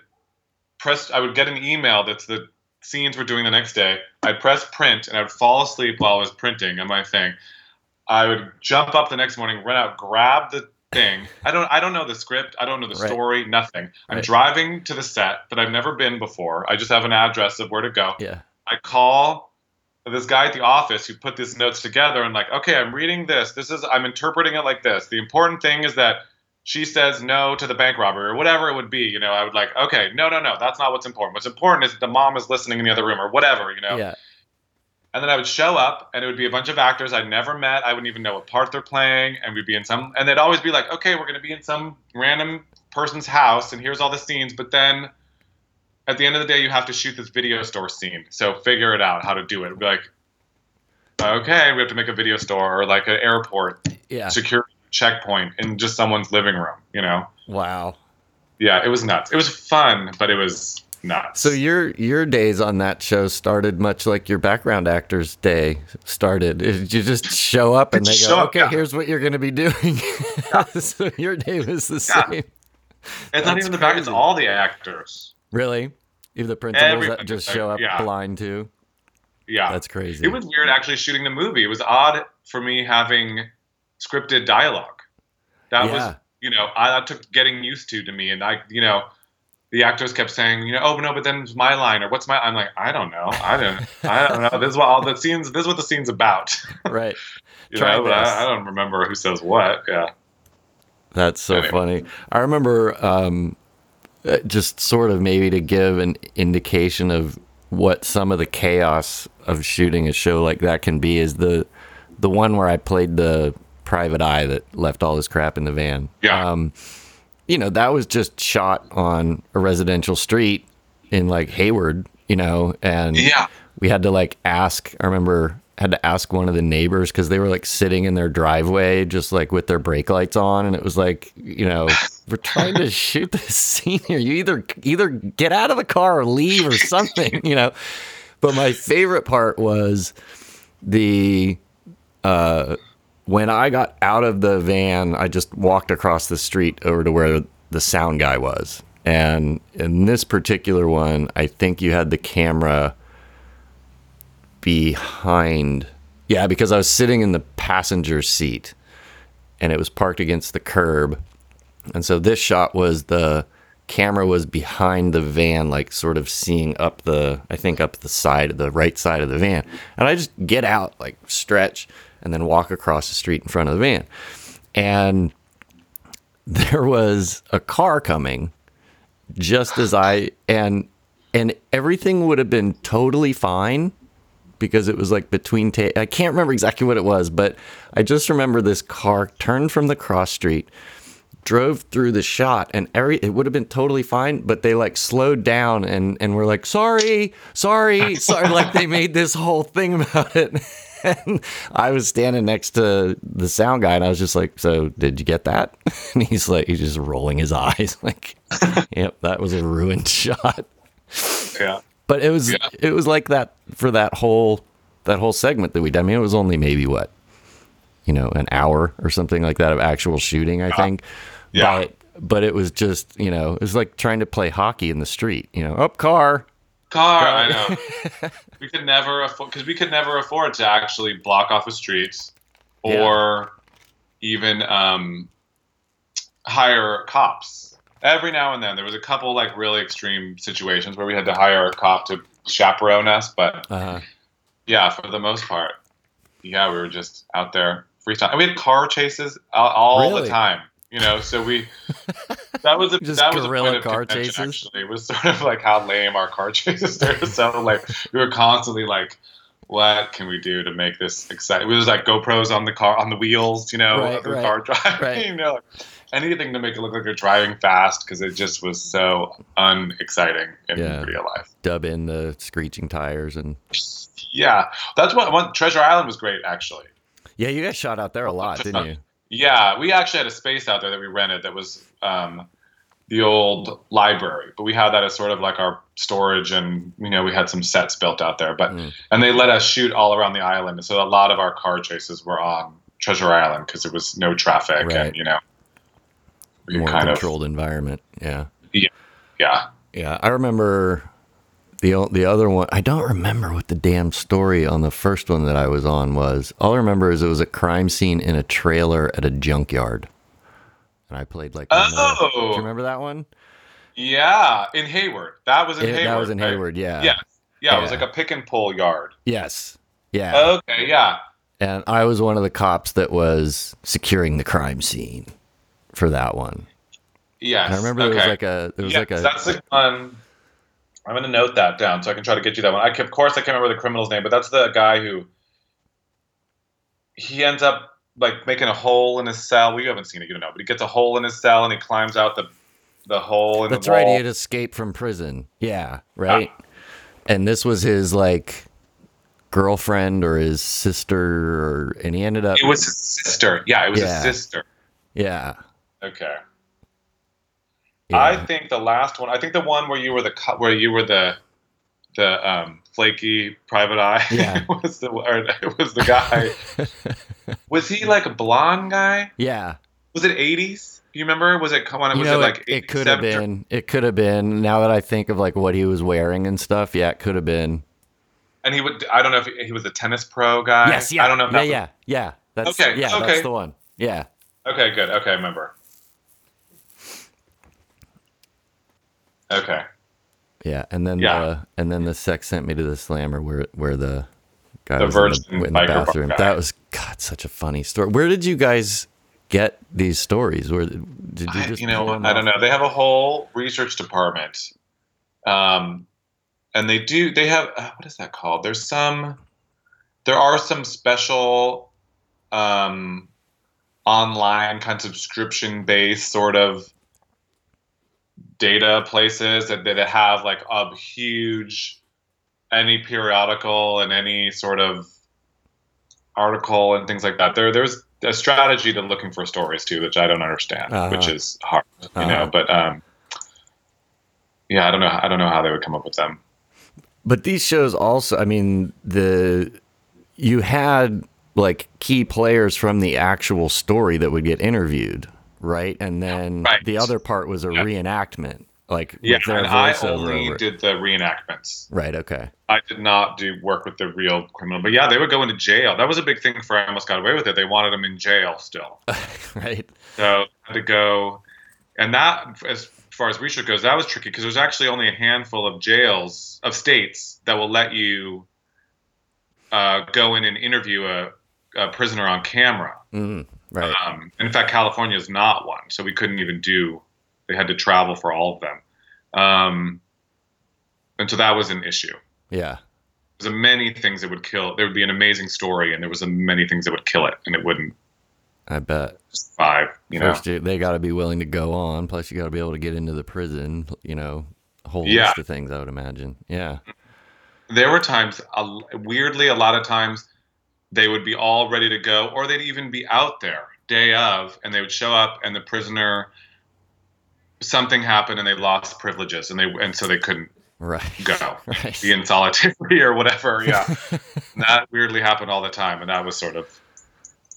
press I would get an email that's the scenes we're doing the next day. I'd press print and I would fall asleep while I was printing on my thing. I would jump up the next morning, run out, grab the thing. I don't I don't know the script, I don't know the Right. story, nothing. I'm Right. driving to the set that I've never been before. I just have an address of where to go. Yeah. I call this guy at the office who put these notes together and like, okay, I'm reading this. This is I'm interpreting it like this. The important thing is that she says no to the bank robbery or whatever it would be. You know, I would like, okay, no, no, no, that's not what's important. What's important is that the mom is listening in the other room or whatever. You know. Yeah. And then I would show up, and it would be a bunch of actors I'd never met. I wouldn't even know what part they're playing, and we'd be in some. And they'd always be like, "Okay, we're going to be in some random person's house, and here's all the scenes." But then, at the end of the day, you have to shoot this video store scene. So figure it out how to do it. Be like, okay, we have to make a video store or like an airport Yeah. security checkpoint in just someone's living room. You know? Wow. Yeah, it was nuts. It was fun, but it was nuts. So your your days on that show started much like your background actor's day started. You just show up and they go, up, "Okay, yeah. here's what you're going to be doing." so your day was the Yeah. same. it's that's not even the back; it's all the actors. Really? Even the principals that just show up yeah. blind too. Yeah, That's crazy. It was weird actually shooting the movie. It was odd for me having scripted dialogue. That Yeah. was, you know, I, that took getting used to to me. And I, you know, the actors kept saying, you know, oh no, but then it's my line or what's my? I'm like, I don't know, I don't, I don't know. This is what all the scenes. This is what the scene's about. right. You Try know, but. I, I don't remember who says what. Yeah. That's so Anyway. funny. I remember um, just sort of maybe to give an indication of what some of the chaos of shooting a show like that can be is the the one where I played the private eye that left all his crap in the van. Yeah. Um, you know, that was just shot on a residential street in like Hayward, you know, and Yeah. we had to like ask, I remember had to ask one of the neighbors because they were like sitting in their driveway just like with their brake lights on and it was like you know we're trying to shoot this scene here you either either get out of the car or leave or something you know but my favorite part was the uh when i got out of the van i just walked across the street over to where the sound guy was and in this particular one i think you had the camera behind. Yeah, because I was sitting in the passenger seat and it was parked against the curb. And so this shot was the camera was behind the van, like sort of seeing up the, I think up the side of the right side of the van. And I just get out, like stretch, and then walk across the street in front of the van. And there was a car coming just as I, and, and everything would have been totally fine because it was like between ta- I can't remember exactly what it was, but I just remember this car turned from the cross street, drove through the shot, and every it would have been totally fine, but they like slowed down and and were like, sorry, sorry, sorry, like they made this whole thing about it. And I was standing next to the sound guy, and I was just like, "So, did you get that?" And he's like, he's just rolling his eyes, like, "Yep, that was a ruined shot." Yeah. But it was Yeah. it was like that for that whole that whole segment that we did. I mean, it was only maybe what, you know, an hour or something like that of actual shooting. I think. Yeah. But but it was just you know it was like trying to play hockey in the street. You know, up car. Car, I know. we could never afford because we could never afford to actually block off the streets or even um, hire cops. Every now and then, there was a couple like really extreme situations where we had to hire a cop to chaperone us, but Uh, yeah, for the most part, yeah, we were just out there freestyle. And we had car chases all, all Really? the time, you know. So we that was a, Just that was a point of car chases? Actually, it was sort of like how lame our car chases were. so like we were constantly like. What can we do to make this exciting? It was like GoPros on the car, on the wheels, you know, Right, the right, car driving. right. You know, anything to make it look like you're driving fast because it just was so unexciting in Yeah. real life. dub in the screeching tires and Yeah, that's what one, Treasure Island was great actually. Yeah, you guys shot out there a lot, didn't you? Yeah, we actually had a space out there that we rented that was um, the old library, but we had that as sort of like our storage, and you know we had some sets built out there. But Mm. and they let us shoot all around the island, And so a lot of our car chases were on Treasure Island because there was no traffic, Right. and you know More kind controlled environment. Yeah. of yeah. Yeah, I remember the the other one. I don't remember what the damn story on the first one that I was on was. All I remember is it was a crime scene in a trailer at a junkyard, and I played like. Oh! do you oh! remember that one? Yeah, in Hayward. That was in It- Hayward. that was in right? Hayward. Yeah. Yeah. Yeah, it was like a pick and pull yard. Yes. Yeah. Okay, yeah. and I was one of the cops that was securing the crime scene for that one. Yes. And I remember okay. there was like a there was yes, like a that's the one. I'm gonna note that down so I can try to get you that one. I of course I can't remember the criminal's name, but that's the guy who he ends up like making a hole in his cell. Well, you haven't seen it, you don't know, but he gets a hole in his cell and he climbs out the the hole in That's the right. He had escaped from prison. Yeah. Ah. Right. And this was his like girlfriend or his sister, or and he ended up. It was his sister. Yeah, it was Yeah. his sister. Yeah. Okay. Yeah. I think the last one. I think the one where you were the where you were the the um, flaky private eye. Yeah. was the or it was the guy. was he like a blonde guy? yeah. Was it eighties? You remember? Was it when it You was know, it like it, it could have been. It could have been. Now that I think of like what he was wearing and stuff, yeah, it could have been. And he would. I don't know if he, he was a tennis pro guy. yes. Yeah. I don't know. If yeah. was- Yeah. Yeah. That's Okay, Yeah. okay. That's the one. Yeah. Okay. Good. Okay. I remember. Okay. Yeah. And then Yeah. the and then the sex sent me to the slammer where where the guy The was in the, in the bathroom. That was God, such a funny story. Where did you guys get these stories? Where did you I, you know? I don't know. They have a whole research department. Um, and they do they have uh, what is that called? There's some there are some special um, online kind of subscription based sort of data places that, that have like a huge any periodical and any sort of article and things like that. There there's a strategy to looking for stories too, which I don't understand, Uh-huh. which is hard, you Uh-huh. know. But um, yeah, I don't know. I don't know how they would come up with them. But these shows also, I mean, the you had like key players from the actual story that would get interviewed, right? And then Right. the other part was a Yeah. reenactment, like Yeah, and I only did the reenactments. Right. Okay. I did not do work with the real criminal, but yeah, they would go into jail. That was a big thing for I Almost Got Away with It. They wanted them in jail still, Right. so I had to go, and that as far as research goes, that was tricky because there's actually only a handful of jails of states that will let you uh, go in and interview a, a prisoner on camera. Mm, right. Um, and in fact, California is not one, so we couldn't even do. They had to travel for all of them, um, and so that was an issue. yeah. There's a many things that would kill. There would be an amazing story, and there was a many things that would kill it, and it wouldn't I bet. five. You know, First, you, they got to be willing to go on. Plus, you got to be able to get into the prison. You know, a whole Yeah. list of things. I would imagine. Yeah. there were times, uh, weirdly, a lot of times, they would be all ready to go, or they'd even be out there day of, and they would show up, and the prisoner, something happened, and they lost privileges, and they and so they couldn't Right. go. Right. be in solitary or whatever. Yeah, that weirdly happened all the time, and that was sort of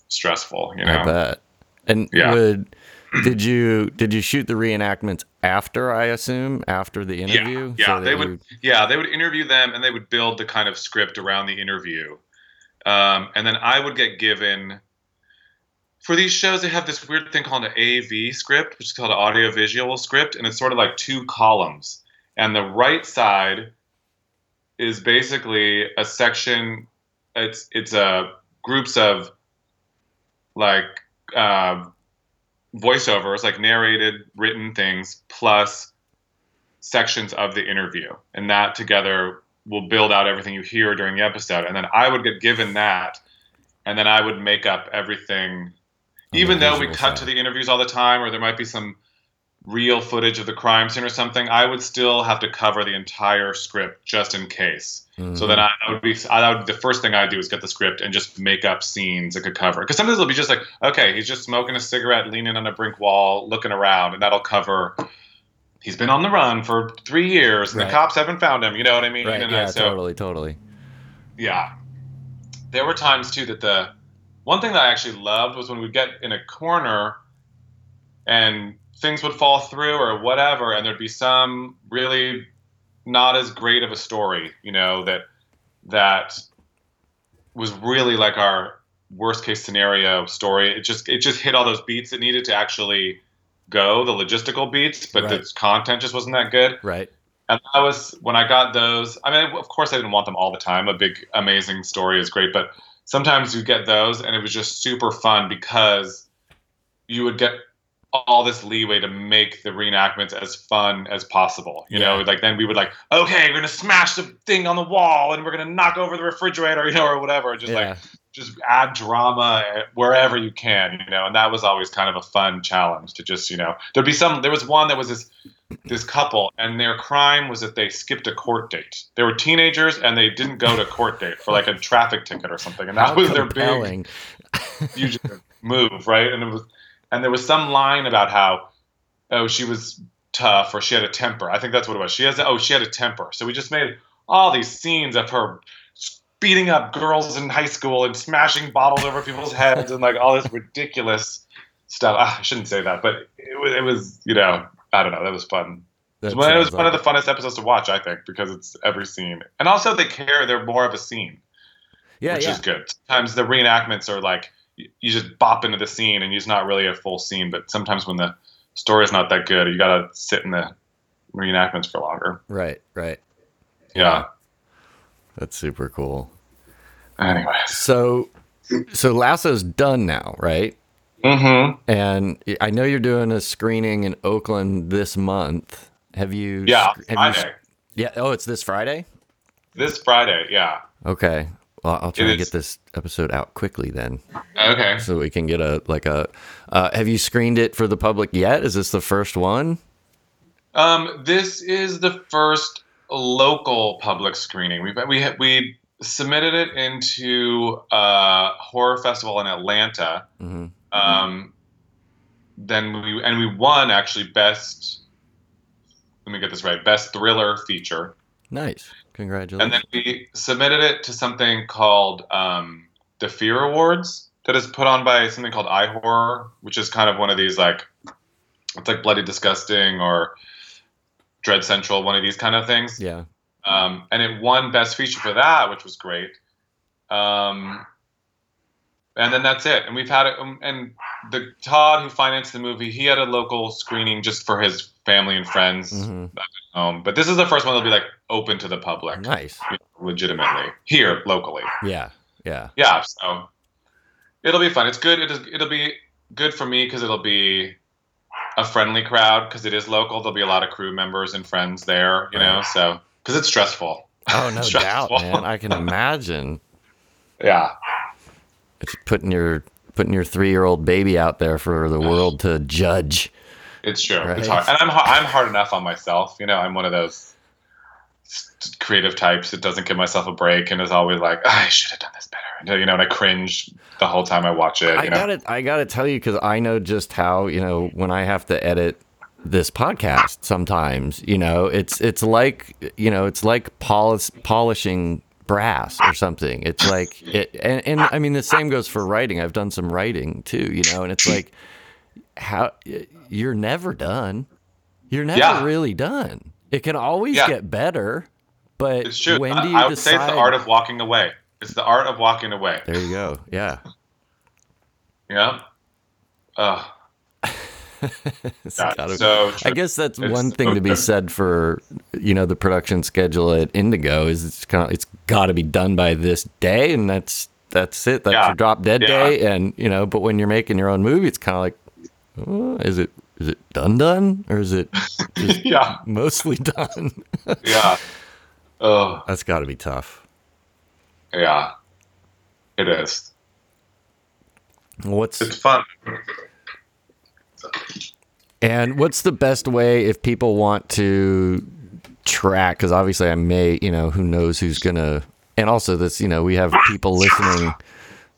stressful. You know, I bet. And Yeah. would did you did you shoot the reenactments after? I assume after the interview. yeah. so they would, yeah, they would interview them, and they would build the kind of script around the interview, um, and then I would get given. For these shows, they have this weird thing called an AV script, which is called an audiovisual script, and it's sort of like two columns. And the right side is basically a section. It's it's a groups of like uh, voiceovers, like narrated, written things, plus sections of the interview, and that together will build out everything you hear during the episode. And then I would get given that, and then I would make up everything. Even though we cut to the interviews all the time, or there might be some real footage of the crime scene or something, I would still have to cover the entire script just in case. So then I, I would be, I would, the first thing I do is get the script and just make up scenes that could cover. Because sometimes it'll be just like, okay, he's just smoking a cigarette, leaning on a brink wall, looking around, and that'll cover. He's been on the run for three years, and Right. the cops haven't found him. You know what I mean? Right. And, Yeah. so, totally. Totally. yeah. There were times too that the one thing that I actually loved was when we'd get in a corner and things would fall through or whatever, and there'd be some really not as great of a story, you know, that that was really like our worst case scenario story. It just it just hit all those beats it needed to actually go, the logistical beats, but Right. the content just wasn't that good. Right. And that was when I got those. I mean, of course, I didn't want them all the time. A big, amazing story is great, but sometimes you get those, and it was just super fun because you would get all this leeway to make the reenactments as fun as possible. You know, like then we would like, okay, we're gonna smash the thing on the wall, and we're gonna knock over the refrigerator, you know, or whatever. Just Yeah. like just add drama eh, wherever you can, you know. And that was always kind of a fun challenge to just, you know, there'd be some. There was one that was this this couple, and their crime was that they skipped a court date. They were teenagers, and they didn't go to court date for like a traffic ticket or something, and that How was their big compelling. move, right? And it was, and there was some line about how, oh, she was tough or she had a temper. I think that's what it was. She has, oh, she had a temper. So we just made all these scenes of her beating up girls in high school and smashing bottles over people's heads and like all this ridiculous stuff. Ah, I shouldn't say that, but it was, it was, you know, I don't know. That was fun. That it was one of the funnest episodes to watch, I think, because it's every scene, and also they care. They're more of a scene Yeah. which Yeah. is good. Sometimes the reenactments are like you you just bop into the scene and it's not really a full scene, but sometimes when the story is not that good, you gotta sit in the reenactments for longer. Right. Right. Yeah. That's super cool. Anyways. So, so Lasso's done now, right? Mm-hmm. And I know you're doing a screening in Oakland this month. Have you? Yeah, Have you, Friday. Yeah. Oh, it's this Friday. This Friday, yeah. Okay. Well, I'll try It to get is. this episode out quickly then, Okay. so we can get a like a. Uh, have you screened it for the public yet? Is this the first one? Um, this is the first local public screening. We we we submitted it into a horror festival in Atlanta. hmm Um, then we and we won actually best. Let me get this right. Best thriller feature. Nice. Congratulations. And then we submitted it to something called um, the Fear Awards that is put on by something called iHorror, which is kind of one of these like it's like Bloody Disgusting or Dread Central, one of these kind of things. yeah. Um, and it won Best Feature for that, which was great. Um, and then that's it. And we've had it. Um, and the Todd who financed the movie, he had a local screening just for his family and friends hmm back at home. But this is the first one that'll be like open to the public Nice. legitimately here locally. Yeah. Yeah. Yeah, so it'll be fun. It's good. It is, it'll be good for me because it'll be a friendly crowd because it is local. There'll be a lot of crew members and friends there, you know. So because it's stressful. Oh no doubt, Stressful. man. I can imagine. Yeah, It's putting your putting your three year old baby out there for the world to judge. it's true. Right. It's hard, and I'm I'm hard enough on myself. You know, I'm one of those creative types that doesn't give myself a break and is always like, I should have done this better. You know, and I cringe the whole time I watch it. I know? gotta I gotta tell you because I know just how you know when I have to edit this podcast sometimes you know it's it's like you know it's like polish, polishing brass or something it's like it and, and i mean the same goes for writing i've done some writing too you know and it's like how you're never done you're never Yeah. really done it can always Yeah. get better but It's true. when do you I would decide say it's the art of walking away. It's the art of walking away. there you go yeah Yeah. Yeah, gotta- so I guess that's one thing to be said for you know the production schedule at Indigo is it's kind of it's got to be done by this day and that's that's it that's Yeah. your drop dead Yeah. day and you know but when you're making your own movie it's kind of like uh, is it is it done done or is it yeah. mostly done Yeah. Oh, that's got to be tough yeah. It is. what's It's fun. And what's the best way if people want to track? Because obviously, I may, you know, who knows who's gonna. And also, this, you know, we have people listening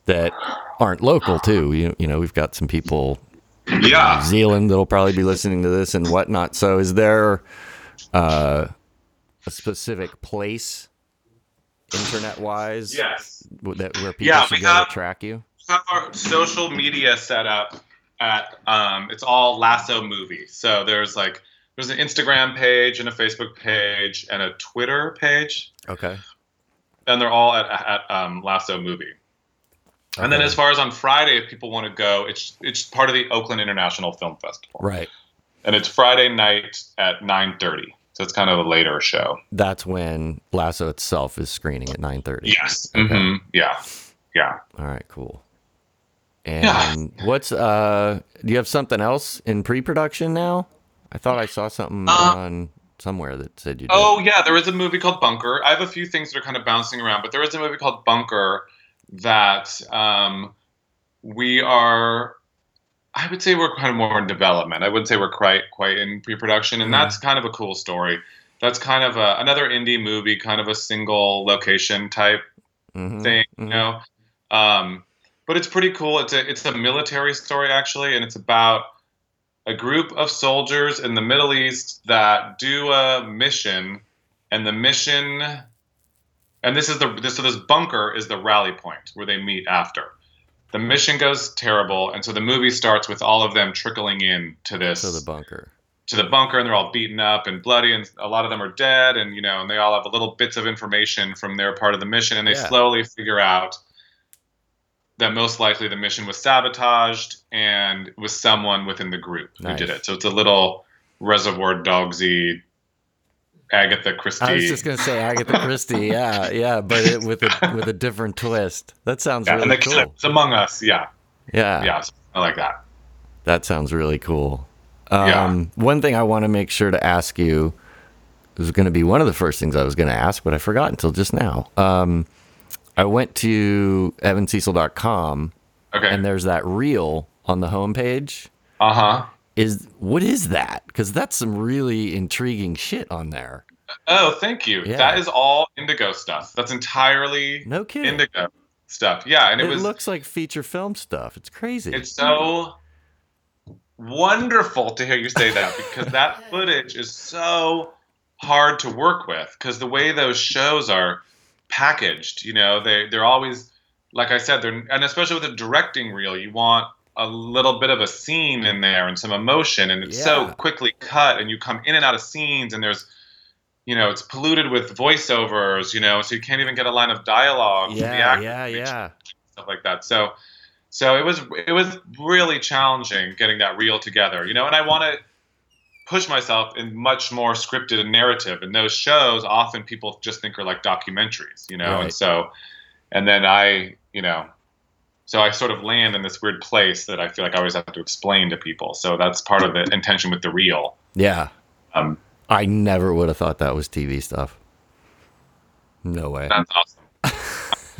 that aren't local too. You, you know, we've got some people in Yeah. New Zealand that'll probably be listening to this and whatnot. So, is there uh, a specific place, internet wise, Yes. that where people Yeah, should we go have- to track you? have our social media set up at um, it's all lasso movie so there's like there's an instagram page and a facebook page and a twitter page Okay. and they're all at, at um, lasso movie and then as far as on friday if people want to go it's it's part of the oakland international film festival Right. and it's friday night at 9.30 so it's kind of a later show That's when Lasso itself is screening at nine thirty. yes hmm yeah yeah All right, cool. And what's uh do you have something else in pre-production now? I thought I saw something on somewhere that said you did. Oh yeah, there is a movie called Bunker. I have a few things that are kind of bouncing around, but there is a movie called Bunker that um, we are. I would say we're kind of more in development. I wouldn't say we're quite quite in pre-production, and that's kind of a cool story. That's kind of a, another indie movie, kind of a single location type Mhm, thing, you mhm. know. Um, but it's pretty cool. It's a it's a military story actually, and it's about a group of soldiers in the Middle East that do a mission, and the mission, and this is the this so this bunker is the rally point where they meet after. The mission goes terrible, and so the movie starts with all of them trickling in to this So the bunker. to the bunker and they're all beaten up and bloody and a lot of them are dead and you know and they all have little bits of information from their part of the mission and they Yeah. slowly figure out that most likely the mission was sabotaged and it was someone within the group who did it so it's a little reservoir dogsy agatha christie I was just gonna say Agatha Christie, yeah, yeah, but it, with a with a different twist. That sounds yeah, really and the cool. clips among us yeah Yeah, yeah i like that that sounds really cool. Yeah. Um, One thing I want to make sure to ask you was going to be one of the first things I was going to ask, but I forgot until just now. Um, I went to evancecil.com Okay. and there's that reel on the homepage. Uh huh. Is what is that? Because that's some really intriguing shit on there. Oh, thank you. Yeah. That is all Indigo stuff. That's entirely No kidding. Indigo stuff. Yeah, and it, it was looks like feature film stuff. It's crazy. it's so wonderful to hear you say that because that footage is so hard to work with because the way those shows are packaged, you know, they they're always like I said, they're and especially with a directing reel, you want a little bit of a scene in there and some emotion and it's so quickly cut and you come in and out of scenes and there's you know, it's polluted with voiceovers, you know, so you can't even get a line of dialogue yeah, yeah, yeah. stuff like that. So, so it was it was really challenging getting that reel together, you know. And I want to push myself in much more scripted and narrative. And those shows often people just think are like documentaries, you know. Right. And so, and then I, you know, so I sort of land in this weird place that I feel like I always have to explain to people. So that's part of the intention with the reel. Yeah. Um, I never would have thought that was TV stuff. No way. that's awesome.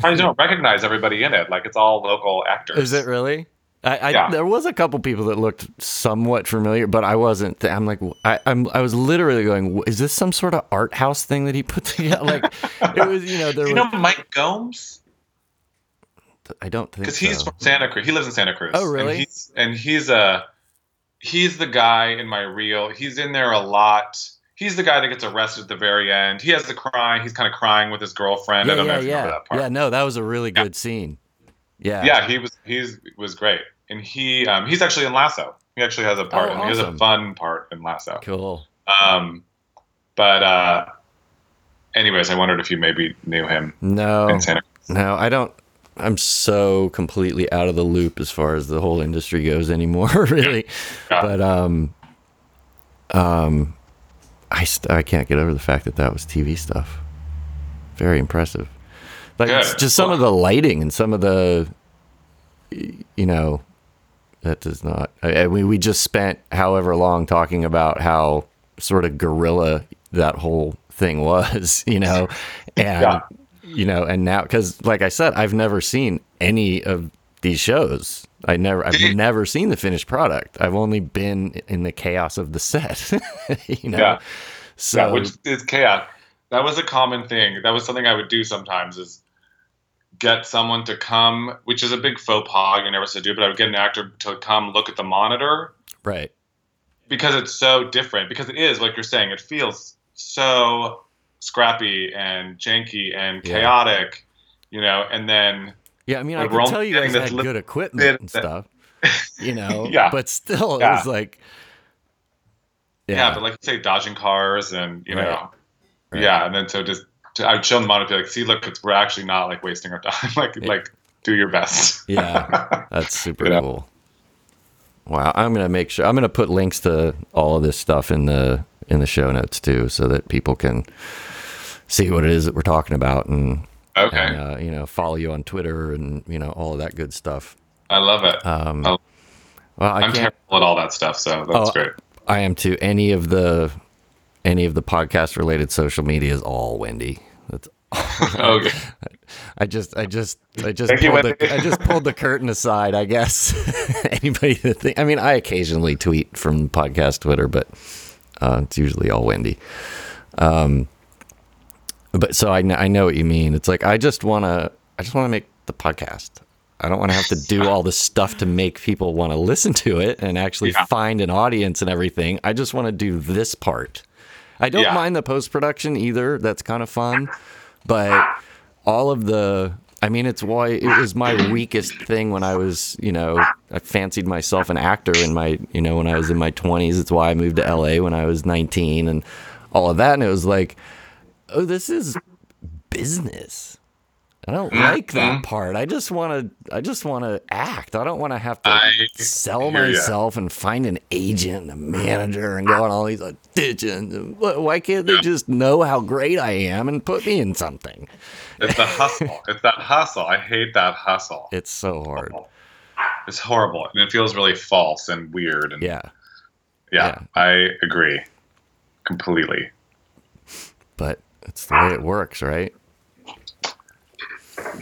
I don't recognize everybody in it. Like it's all local actors. Is it really? I, I Yeah. there was a couple people that looked somewhat familiar, but I wasn't. th- I'm like, I, I'm, I was literally going, is this some sort of art house thing that he put together? Like, it was, you know, there Do you was. know Mike Gomes? I don't think because so. he's from Santa Cruz. He lives in Santa Cruz. Oh, really? And he's, and he's a he's the guy in my reel. He's in there a lot. He's the guy that gets arrested at the very end. He has the crying. He's kind of crying with his girlfriend. I yeah, don't know yeah, you yeah, that part. yeah. No, that was a really good scene. Yeah, Yeah, he was he's was great, and he um, he's actually in Lasso. He actually has a part. Oh, and He has a fun part in Lasso. cool. Um, but uh, anyways, I wondered if you maybe knew him No, in Santa. Cruz. no, I don't. I'm so completely out of the loop as far as the whole industry goes anymore, really. Yeah. But um, um, I st- I can't get over the fact that that was TV stuff. Very impressive. Like it's just some of the lighting and some of the, you know, that does not. I, I mean, we just spent however long talking about how sort of guerrilla that whole thing was, you know, and Yeah. You know, and now because, like I said, I've never seen any of these shows. I never, I've you- never seen the finished product. I've only been in the chaos of the set, you know. Yeah. So yeah, which is chaos. That was a common thing. That was something I would do sometimes is get someone to come, which is a big faux pas you're never supposed to do, but I would get an actor to come look at the monitor right, because it's so different. Because it is, like you're saying, it feels so scrappy and janky and Yeah. chaotic, you know, and then yeah. I mean, I But we're could only tell you guys had good equipment and stuff, you know. Yeah. but still, it Yeah. was like, yeah, but like you say, dodging cars and you know, Right. Right. yeah, and then so just to, I'd show them the monitor, be like, see, look, it's we're actually not like wasting our time. like, like do your best. Yeah, that's super Yeah. cool. Wow, I'm gonna make sure I'm gonna put links to all of this stuff in the in the show notes too, so that people can see what it is that we're talking about and, okay, and uh, you know follow you on Twitter and you know all of that good stuff. I love it. Um, Oh. well, I I'm can't. terrible at all that stuff, so that's Oh, great. I am too. Any of the any of the podcast related social media is all Wendy. That's Okay. I just, I just, I just Thank you, pulled the, I just pulled the curtain aside. I guess anybody that think, I mean, I occasionally tweet from podcast Twitter, but uh, it's usually all Wendy. Um, but so I, kn- I know what you mean. It's like I just want to, I just want to make the podcast. I don't want to have to do all this stuff to make people want to listen to it and actually Yeah. find an audience and everything. I just want to do this part. I don't Yeah. mind the post production either. That's kind of fun. But all of the I mean it's why it was my weakest thing when I was, you know, I fancied myself an actor in my, you know, when I was in my 20s. It's why I moved to LA when I was 19 and all of that and it was like oh this is business. I don't Mm-hmm. like that part. I just want to I just want to act. I don't want to have to I sell myself and find an agent and a manager and go on all these auditions. Wh- Why can't they just know how great I am and put me in something? It's the hustle. it's that hustle. I hate that hustle. It's so hard. It's horrible, and it feels really false and weird. And Yeah. yeah, yeah. I agree completely. but it's the way it works, right?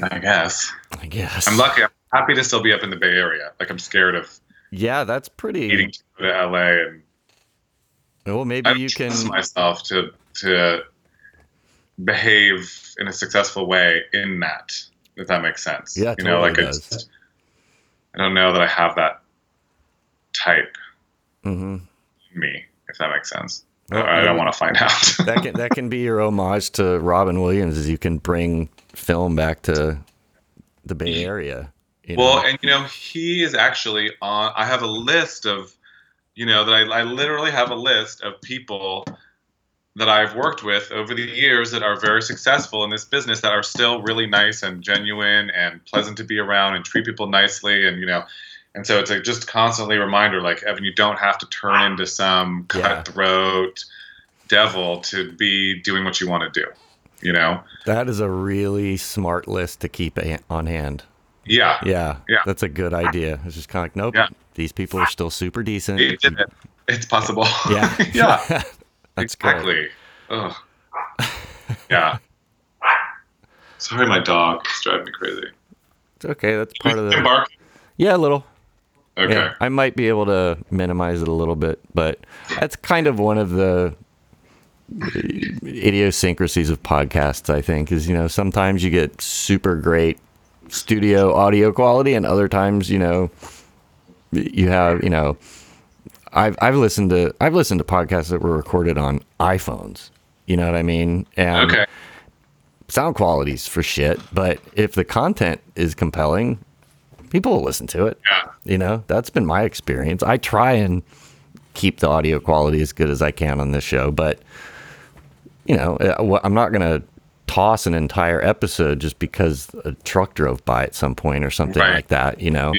I guess. I guess. I'm lucky. I'm happy to still be up in the Bay Area. Like I'm scared of Yeah, that's pretty. needing to go to LA and Well, maybe I you can. myself to to behave in a successful way in that. If that makes sense. Yeah, you know, like totally it's. does. I don't know that I have that type hmm me. If that makes sense. I don't want to find out. that can that can be your homage to Robin Williams, as you can bring film back to the Bay Area. Well, know? and you know, he is actually on. I have a list of, you know, that I, I literally have a list of people that I've worked with over the years that are very successful in this business that are still really nice and genuine and pleasant to be around and treat people nicely and you know. And so it's like just constantly a reminder, like Evan, you don't have to turn into some Yeah. cutthroat devil to be doing what you want to do. You know? that is a really smart list to keep on hand. Yeah. Yeah, Yeah. that's a good idea. It's just kind of like, nope, Yeah. these people are still super decent. It it. It's possible. Yeah, yeah. that's exactly. Yeah. Sorry, my dog is driving me crazy. It's okay. That's part of the. Embark. Yeah, a little. Okay. Yeah, I might be able to minimize it a little bit, but that's kind of one of the idiosyncrasies of podcasts. I think is you know sometimes you get super great studio audio quality, and other times you know you have you know I've I've listened to I've listened to podcasts that were recorded on iPhones. You know what I mean? And Okay. sound quality's for shit, but if the content is compelling, people will listen to it. Yeah. You know, that's been my experience. I try and keep the audio quality as good as I can on this show, but you know, uh, I'm not going to toss an entire episode just because a truck drove by at some point or something Right. like that, you know.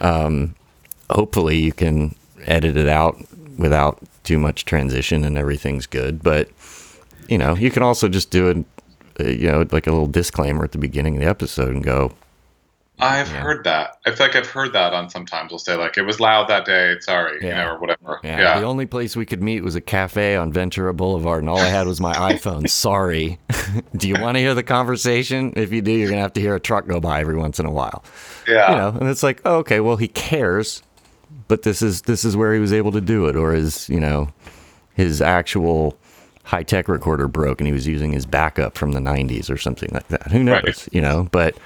Um, hopefully you can edit it out without too much transition and everything's good, but you know, you can also just do it uh, you know, like a little disclaimer at the beginning of the episode and go, I've heard that. I feel like I've heard that on sometimes. We'll say like it was loud that day. Sorry, you Yeah. know, or whatever. Yeah, Yeah. The only place we could meet was a cafe on Ventura Boulevard, and all I had was my iPhone. Sorry. do you want to hear the conversation? If you do, you're gonna have to hear a truck go by every once in a while. Yeah. You know, and it's like, oh, okay, well, he cares, but this is this is where he was able to do it, or his you know, his actual high tech recorder broke, and he was using his backup from the '90s or something like that. Who knows? Right. You know, but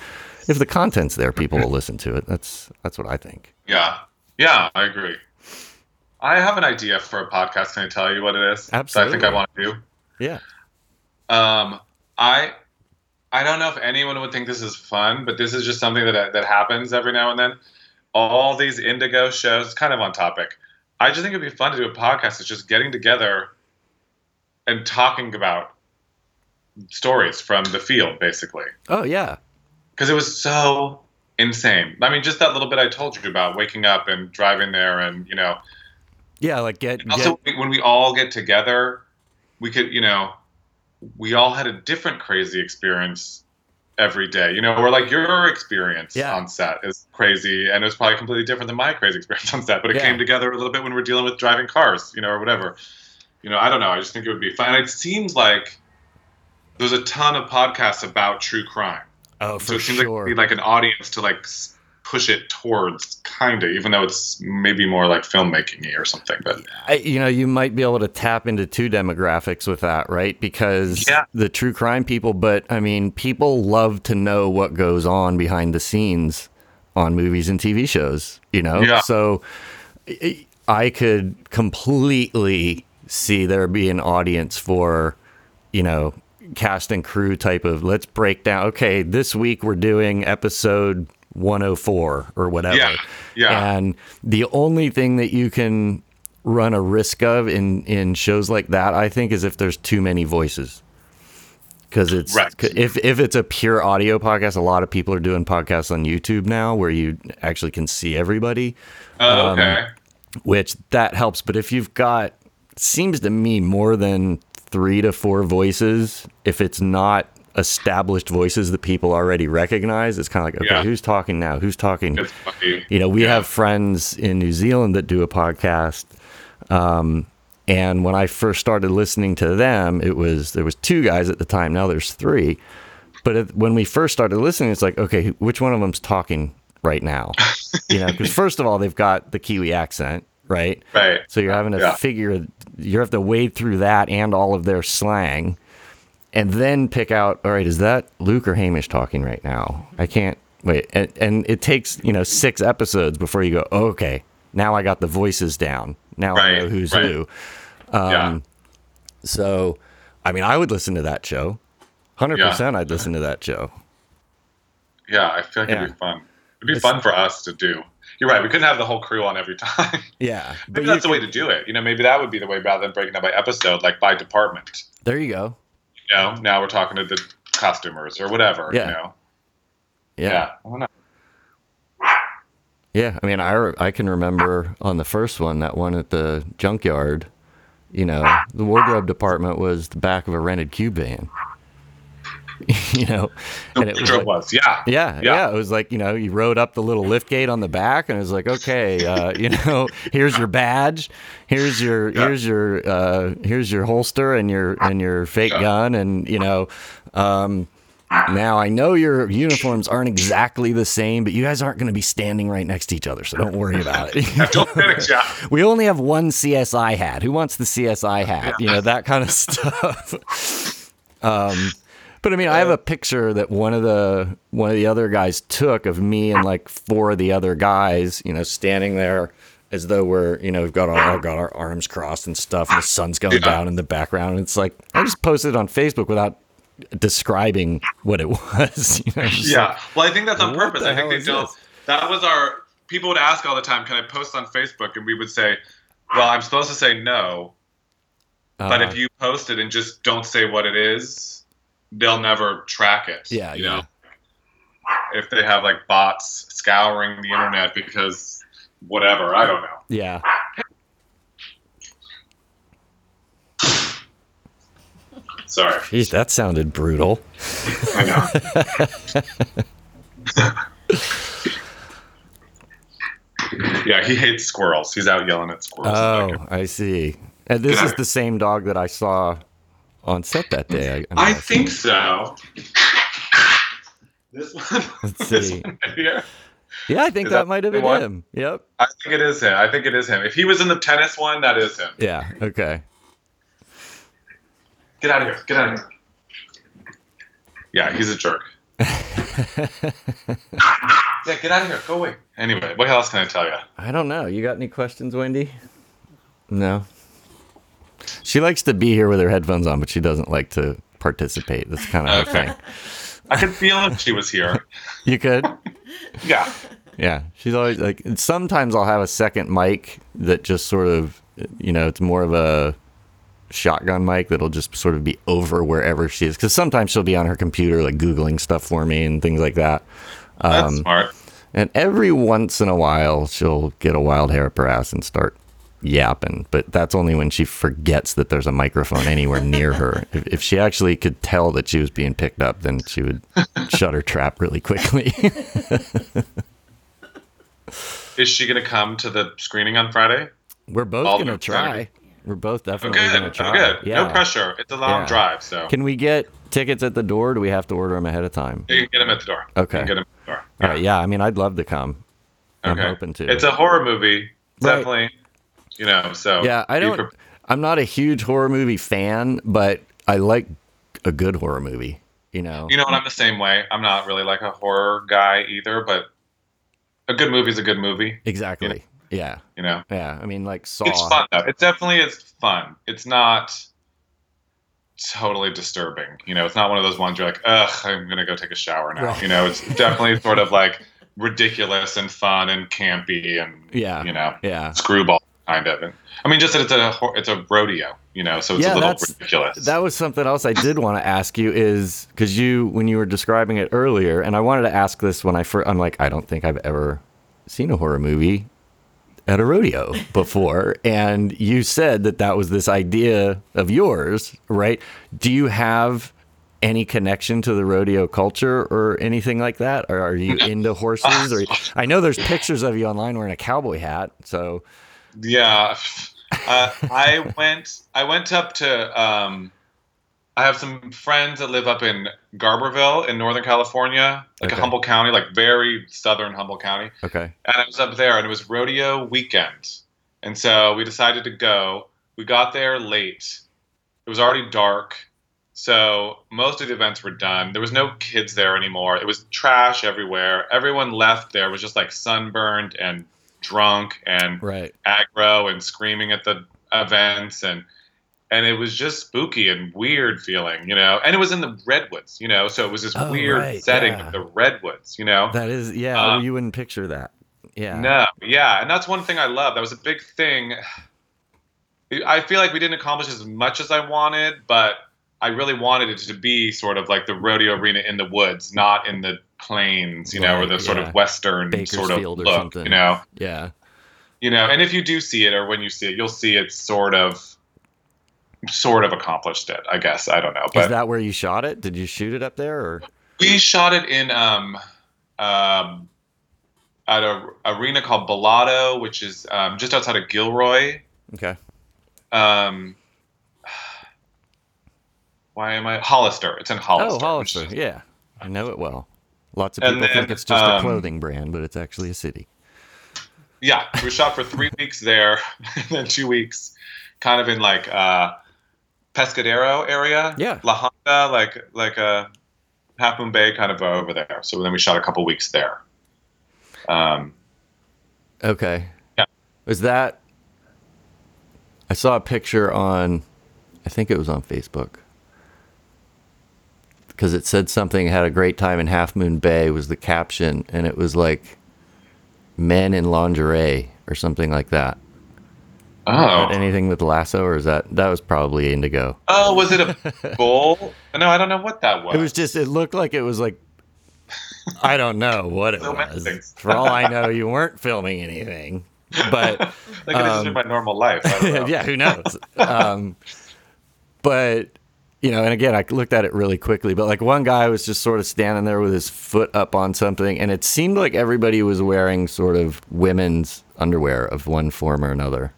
if the content's there, people will listen to it. That's that's what I think. Yeah. Yeah, I agree. I have an idea for a podcast. Can I tell you what it is? That I think I want to do. Yeah. Um, I I don't know if anyone would think this is fun, but this is just something that that happens every now and then. All these Indigo shows, kind of on topic. I just think it'd be fun to do a podcast. It's just getting together and talking about stories from the field, basically, Oh yeah. Because it was so insane. I mean, just that little bit I told you about waking up and driving there, and you know, Yeah, like get, also when we all get together, we could, you know, we all had a different crazy experience every day. You know, or like your experience Yeah. on set is crazy, and it was probably completely different than my crazy experience on set. But it Yeah. came together a little bit when we're dealing with driving cars, you know, or whatever. You know, I don't know. I just think it would be fun. And it seems like there's a ton of podcasts about true crime. Oh So for it seems sure. like be like an audience to like push it towards, kind of, even though it's maybe more like filmmaking or something. But I, you know, you might be able to tap into two demographics with that, right? Because Yeah. the true crime people, but I mean, people love to know what goes on behind the scenes on movies and TV shows, you know? Yeah. So I could completely see there be an audience for, you know, cast and crew type of let's break down, okay, this week we're doing episode 104 or whatever. Yeah, yeah. And the only thing that you can run a risk of in in shows like that, I think, is if there's too many voices. Because it's Right. if if it's a pure audio podcast, a lot of people are doing podcasts on YouTube now where you actually can see everybody, Oh, Um, okay. which that helps. But if you've got seems to me more than three to four voices, if it's not established voices that people already recognize, it's kind of like okay, Yeah. who's talking now? Who's talking? You know, we Yeah. have friends in New Zealand that do a podcast, um, And when I first started listening to them, it was there was two guys at the time. Now there's three. But it, when we first started listening, it's like, okay, which one of them's talking right now? You know, because first of all, they've got the Kiwi accent, right? Right. So you're having to Yeah. figure, you have to wade through that and all of their slang, and then pick out, all right, is that Luke or Hamish talking right now? I can't wait, and, and it takes you know six episodes before you go, oh, okay, now I got the voices down. Now I know who's right. who. yeah. Um, So, I mean, I would listen to that show. Hundred percent, I'd listen to that show. Yeah, I feel like Yeah. it'd be fun. It'd be fun for us to do. You're right. We couldn't have the whole crew on every time. Yeah, maybe that's the way to do it. You know, maybe that would be the way rather than breaking down by episode, like by department. There you go. You know, now we're talking to the costumers or whatever. Yeah. You know. Yeah. Yeah. I. Yeah, I mean, I, re- I can remember on the first one, that one at the junkyard, you know, the wardrobe department was the back of a rented cube van. you know, and it was Sure like- was. Yeah. yeah, yeah, It was like you know, you rode up the little lift gate on the back, and it was like, okay, uh, you know, here's your badge, here's your here's your uh, here's your holster and your and your fake Yeah. gun, and you know, um, now I know your uniforms aren't exactly the same, but you guys aren't going to be standing right next to each other, so don't worry about it. Don't finish. Yeah. we only have one CSI hat. Who wants the CSI hat? You know that kind of stuff. um, but I mean, I have a picture that one of the one of the other guys took of me and like four of the other guys, you know, standing there as though we're, you know, we've got our got our arms crossed and stuff, and the sun's going down in the background. And it's like I just posted it on Facebook without describing what it was. You know, Yeah. like, well, I think that's on purpose. I think they don't. this? That was our. People would ask all the time, "Can I post on Facebook?" And we would say, "Well, I'm supposed to say no, but uh, if you post it and just don't say what it is, they'll never track it." Yeah, you yeah. know. If they have like bots scouring the internet because whatever, I don't know. yeah. Sorry, Geez, that sounded brutal. I know. yeah, he hates squirrels. He's out yelling at squirrels. Oh, I see. And this is the same dog that I saw on set that day. I, I think so. This one, Let's this see. one here. Yeah, I think Is that, that might have been one? him. Yep. I think it is him. I think it is him. If he was in the tennis one, that is him. Yeah. Okay. Get out of here. Get out of here. Yeah, he's a jerk. yeah, get out of here. Go away. Anyway, what else can I tell you? I don't know. You got any questions, Wendy? No. She likes to be here with her headphones on, but she doesn't like to participate. That's kind of her thing. I could feel if she was here. You could. Yeah. Yeah, she's always like. Sometimes I'll have a second mic that just sort of, you know, it's more of a shotgun mic that'll just sort of be over wherever she is. Because sometimes she'll be on her computer, like googling stuff for me and things like that. That's Um, smart. And every once in a while, she'll get a wild hair up her ass and start yapping. But that's only when she forgets that there's a microphone anywhere near her. If, if she actually could tell that she was being picked up, then she would shut her trap really quickly. Is she going to come to the screening on Friday? We're both gonna try. Saturday. We're both definitely good. gonna Oh, try. good. Yeah. No pressure. It's a long Yeah. drive, so Can we get tickets at the door? Do we have to order them ahead of time? you can get them at the door. Okay. You can get him at the door. All right. Yeah. I mean, I'd love to come. I'm Okay. hoping to. It's a horror movie, Right. definitely. You know, so yeah. I don't. I'm not a huge horror movie fan, but I like a good horror movie. You know. You know what? I'm the same way. I'm not really like a horror guy either, but a good movie is a good movie. Exactly. Yeah. You know, Yeah. I mean, like Saw. it's fun though. It definitely is fun. It's not totally disturbing. You know, it's not one of those ones you're like, ugh, I'm gonna go take a shower now. Right. You know, it's definitely sort of like ridiculous and fun and campy and Yeah. you know, Yeah. screwball kind of. And I mean, just that it's a it's a rodeo. You know, so it's Yeah, a little ridiculous. That was something else I did want to ask you is because you, when you were describing it earlier, and I wanted to ask this when I first, I'm like, I don't think I've ever seen a horror movie at a rodeo before. and you said that that was this idea of yours, right? Do you have any connection to the rodeo culture or anything like that? Or are you into horses? Or I know there's pictures of you online wearing a cowboy hat. So Yeah, Uh, I went. I went up to. Um, I have some friends that live up in Garberville in Northern California, like Okay. a Humboldt County, like very southern Humboldt County. Okay. And I was up there, and it was rodeo weekend, and so we decided to go. We got there late. It was already dark, so most of the events were done. There was no kids there anymore. It was trash everywhere. Everyone left there was just like sunburned and drunk and Right. aggro and screaming at the events and and it was just spooky and weird feeling, you know. And it was in the redwoods, you know, so it was this Oh, weird right, setting yeah. of the redwoods, you know. That is, yeah. Uh, you wouldn't picture that. Yeah. No, yeah, and that's one thing I love. That was a big thing. I feel like we didn't accomplish as much as I wanted, but I really wanted it to be sort of like the rodeo arena in the woods, not in the plains, you know, or Right, the sort yeah. of western sort of look, something. you know. Yeah. you know and if you do see it or when you see it you'll see it sort of sort of accomplished it i guess i don't know But is that where you shot it? Did you shoot it up there or? we shot it in um um at a arena called Bolado, which is um, just outside of Gilroy. Okay. Um, why am I Hollister? It's in Hollister. Oh, Hollister. Yeah. I know it well. Lots of people think it's just a um, clothing brand, but it's actually a city. yeah, we shot for three weeks there, and then two weeks, kind of in like uh, Pescadero area. Yeah. La Honda, like like a Half Moon Bay, kind of over there. So then we shot a couple weeks there. Um, Okay. Yeah. Was that? I saw a picture on, I think it was on Facebook, because it said something had a great time in Half Moon Bay was the caption, and it was like, men in lingerie or something like that. oh, Anything with lasso, or is that that was probably Indigo? oh, was it a bull? No, I don't know what that was. It was just. It looked like it was like. I don't know what it So was. For all I know, you weren't filming anything, but. like is just um, my normal life. I don't know. yeah, who knows? um, but you know, and again, I looked at it really quickly. But like one guy was just sort of standing there with his foot up on something, and it seemed like everybody was wearing sort of women's underwear of one form or another.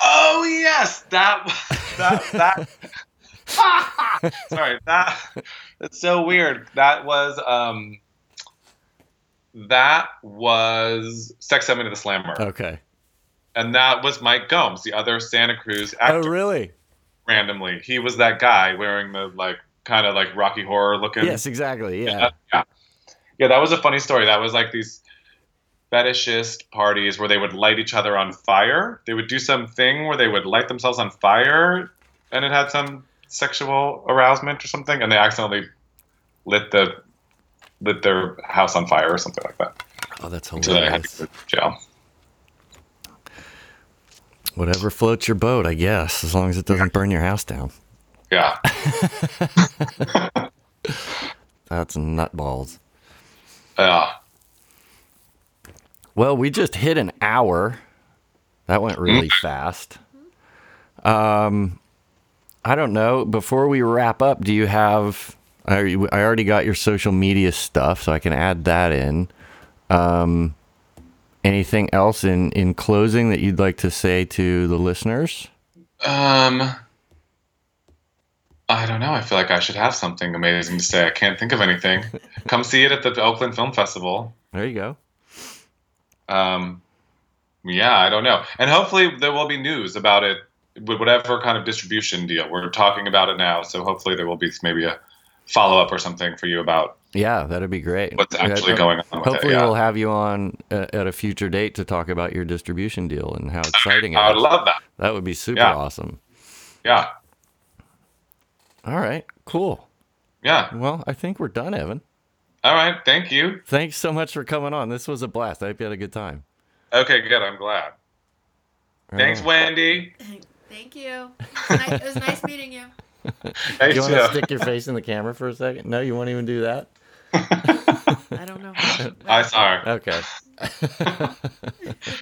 Oh yes, that that that. Sorry, that that's so weird. That was um. That was Sex Sent Me to the Slammer, Okay. and that was Mike Gomes, the other Santa Cruz Oh, really? Randomly, he was that guy wearing the like kind of like Rocky Horror looking. Yes, exactly. Yeah. Uh, yeah. Yeah, that was a funny story. That was like these fetishist parties where they would light each other on fire. They would do some thing where they would light themselves on fire and it had some sexual arousement or something and they accidentally lit the lit their house on fire or something like that. Oh, that's So they had to hilarious. go to jail. Whatever floats your boat, I guess, as long as it doesn't burn your house down. Yeah. That's nutballs. Yeah. Well, we just hit an hour. That went really fast. Um, I don't know. Before we wrap up, do you have? I, I already got your social media stuff, so I can add that in. Um, anything else in in closing that you'd like to say to the listeners? Um I don't know. I feel like I should have something amazing to say. I can't think of anything. Come see it at the Oakland Film Festival. There you go. um, yeah, I don't know. And hopefully there will be news about it with whatever kind of distribution deal. We're talking about it now, so hopefully there will be maybe a follow up or something for you about Yeah, that'd be great. what's actually Yeah, going on with Hopefully, it. Yeah. we'll have you on uh, at a future date to talk about your distribution deal and how exciting it I would love that. That would be super Yeah. awesome. Yeah, All right, cool. yeah. Well, I think we're done, Evan. All right. Thank you. Thanks so much for coming on. This was a blast. I hope you had a good time. Okay, good. I'm glad. All Thanks, right. Wendy. Thank you. It was, nice, it was nice meeting you. Thanks, You want to stick your face in the camera for a second? No, you won't even do that. I don't know. I saw her. Okay.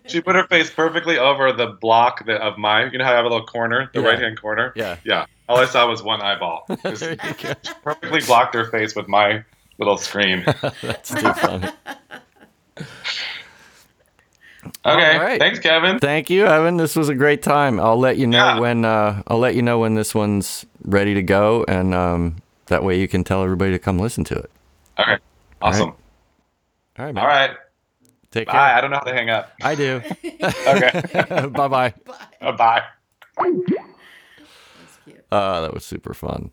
She put her face perfectly over the block that, of my. You know how I have a little corner, the Yeah. right hand corner. Yeah. Yeah. All I saw was one eyeball. Just there you go. perfectly blocked her face with my little screen. That's too funny. Okay. All right. Thanks, Kevin. Thank you, Evan. This was a great time. I'll let you know Yeah. when uh, I'll let you know when this one's ready to go, and um, that way you can tell everybody to come listen to it. Okay. Awesome. All right, man. All right. Take Bye. care. I don't know how to hang up. I do. Okay. bye bye. Uh, Bye. That's cute. Uh, that was super fun.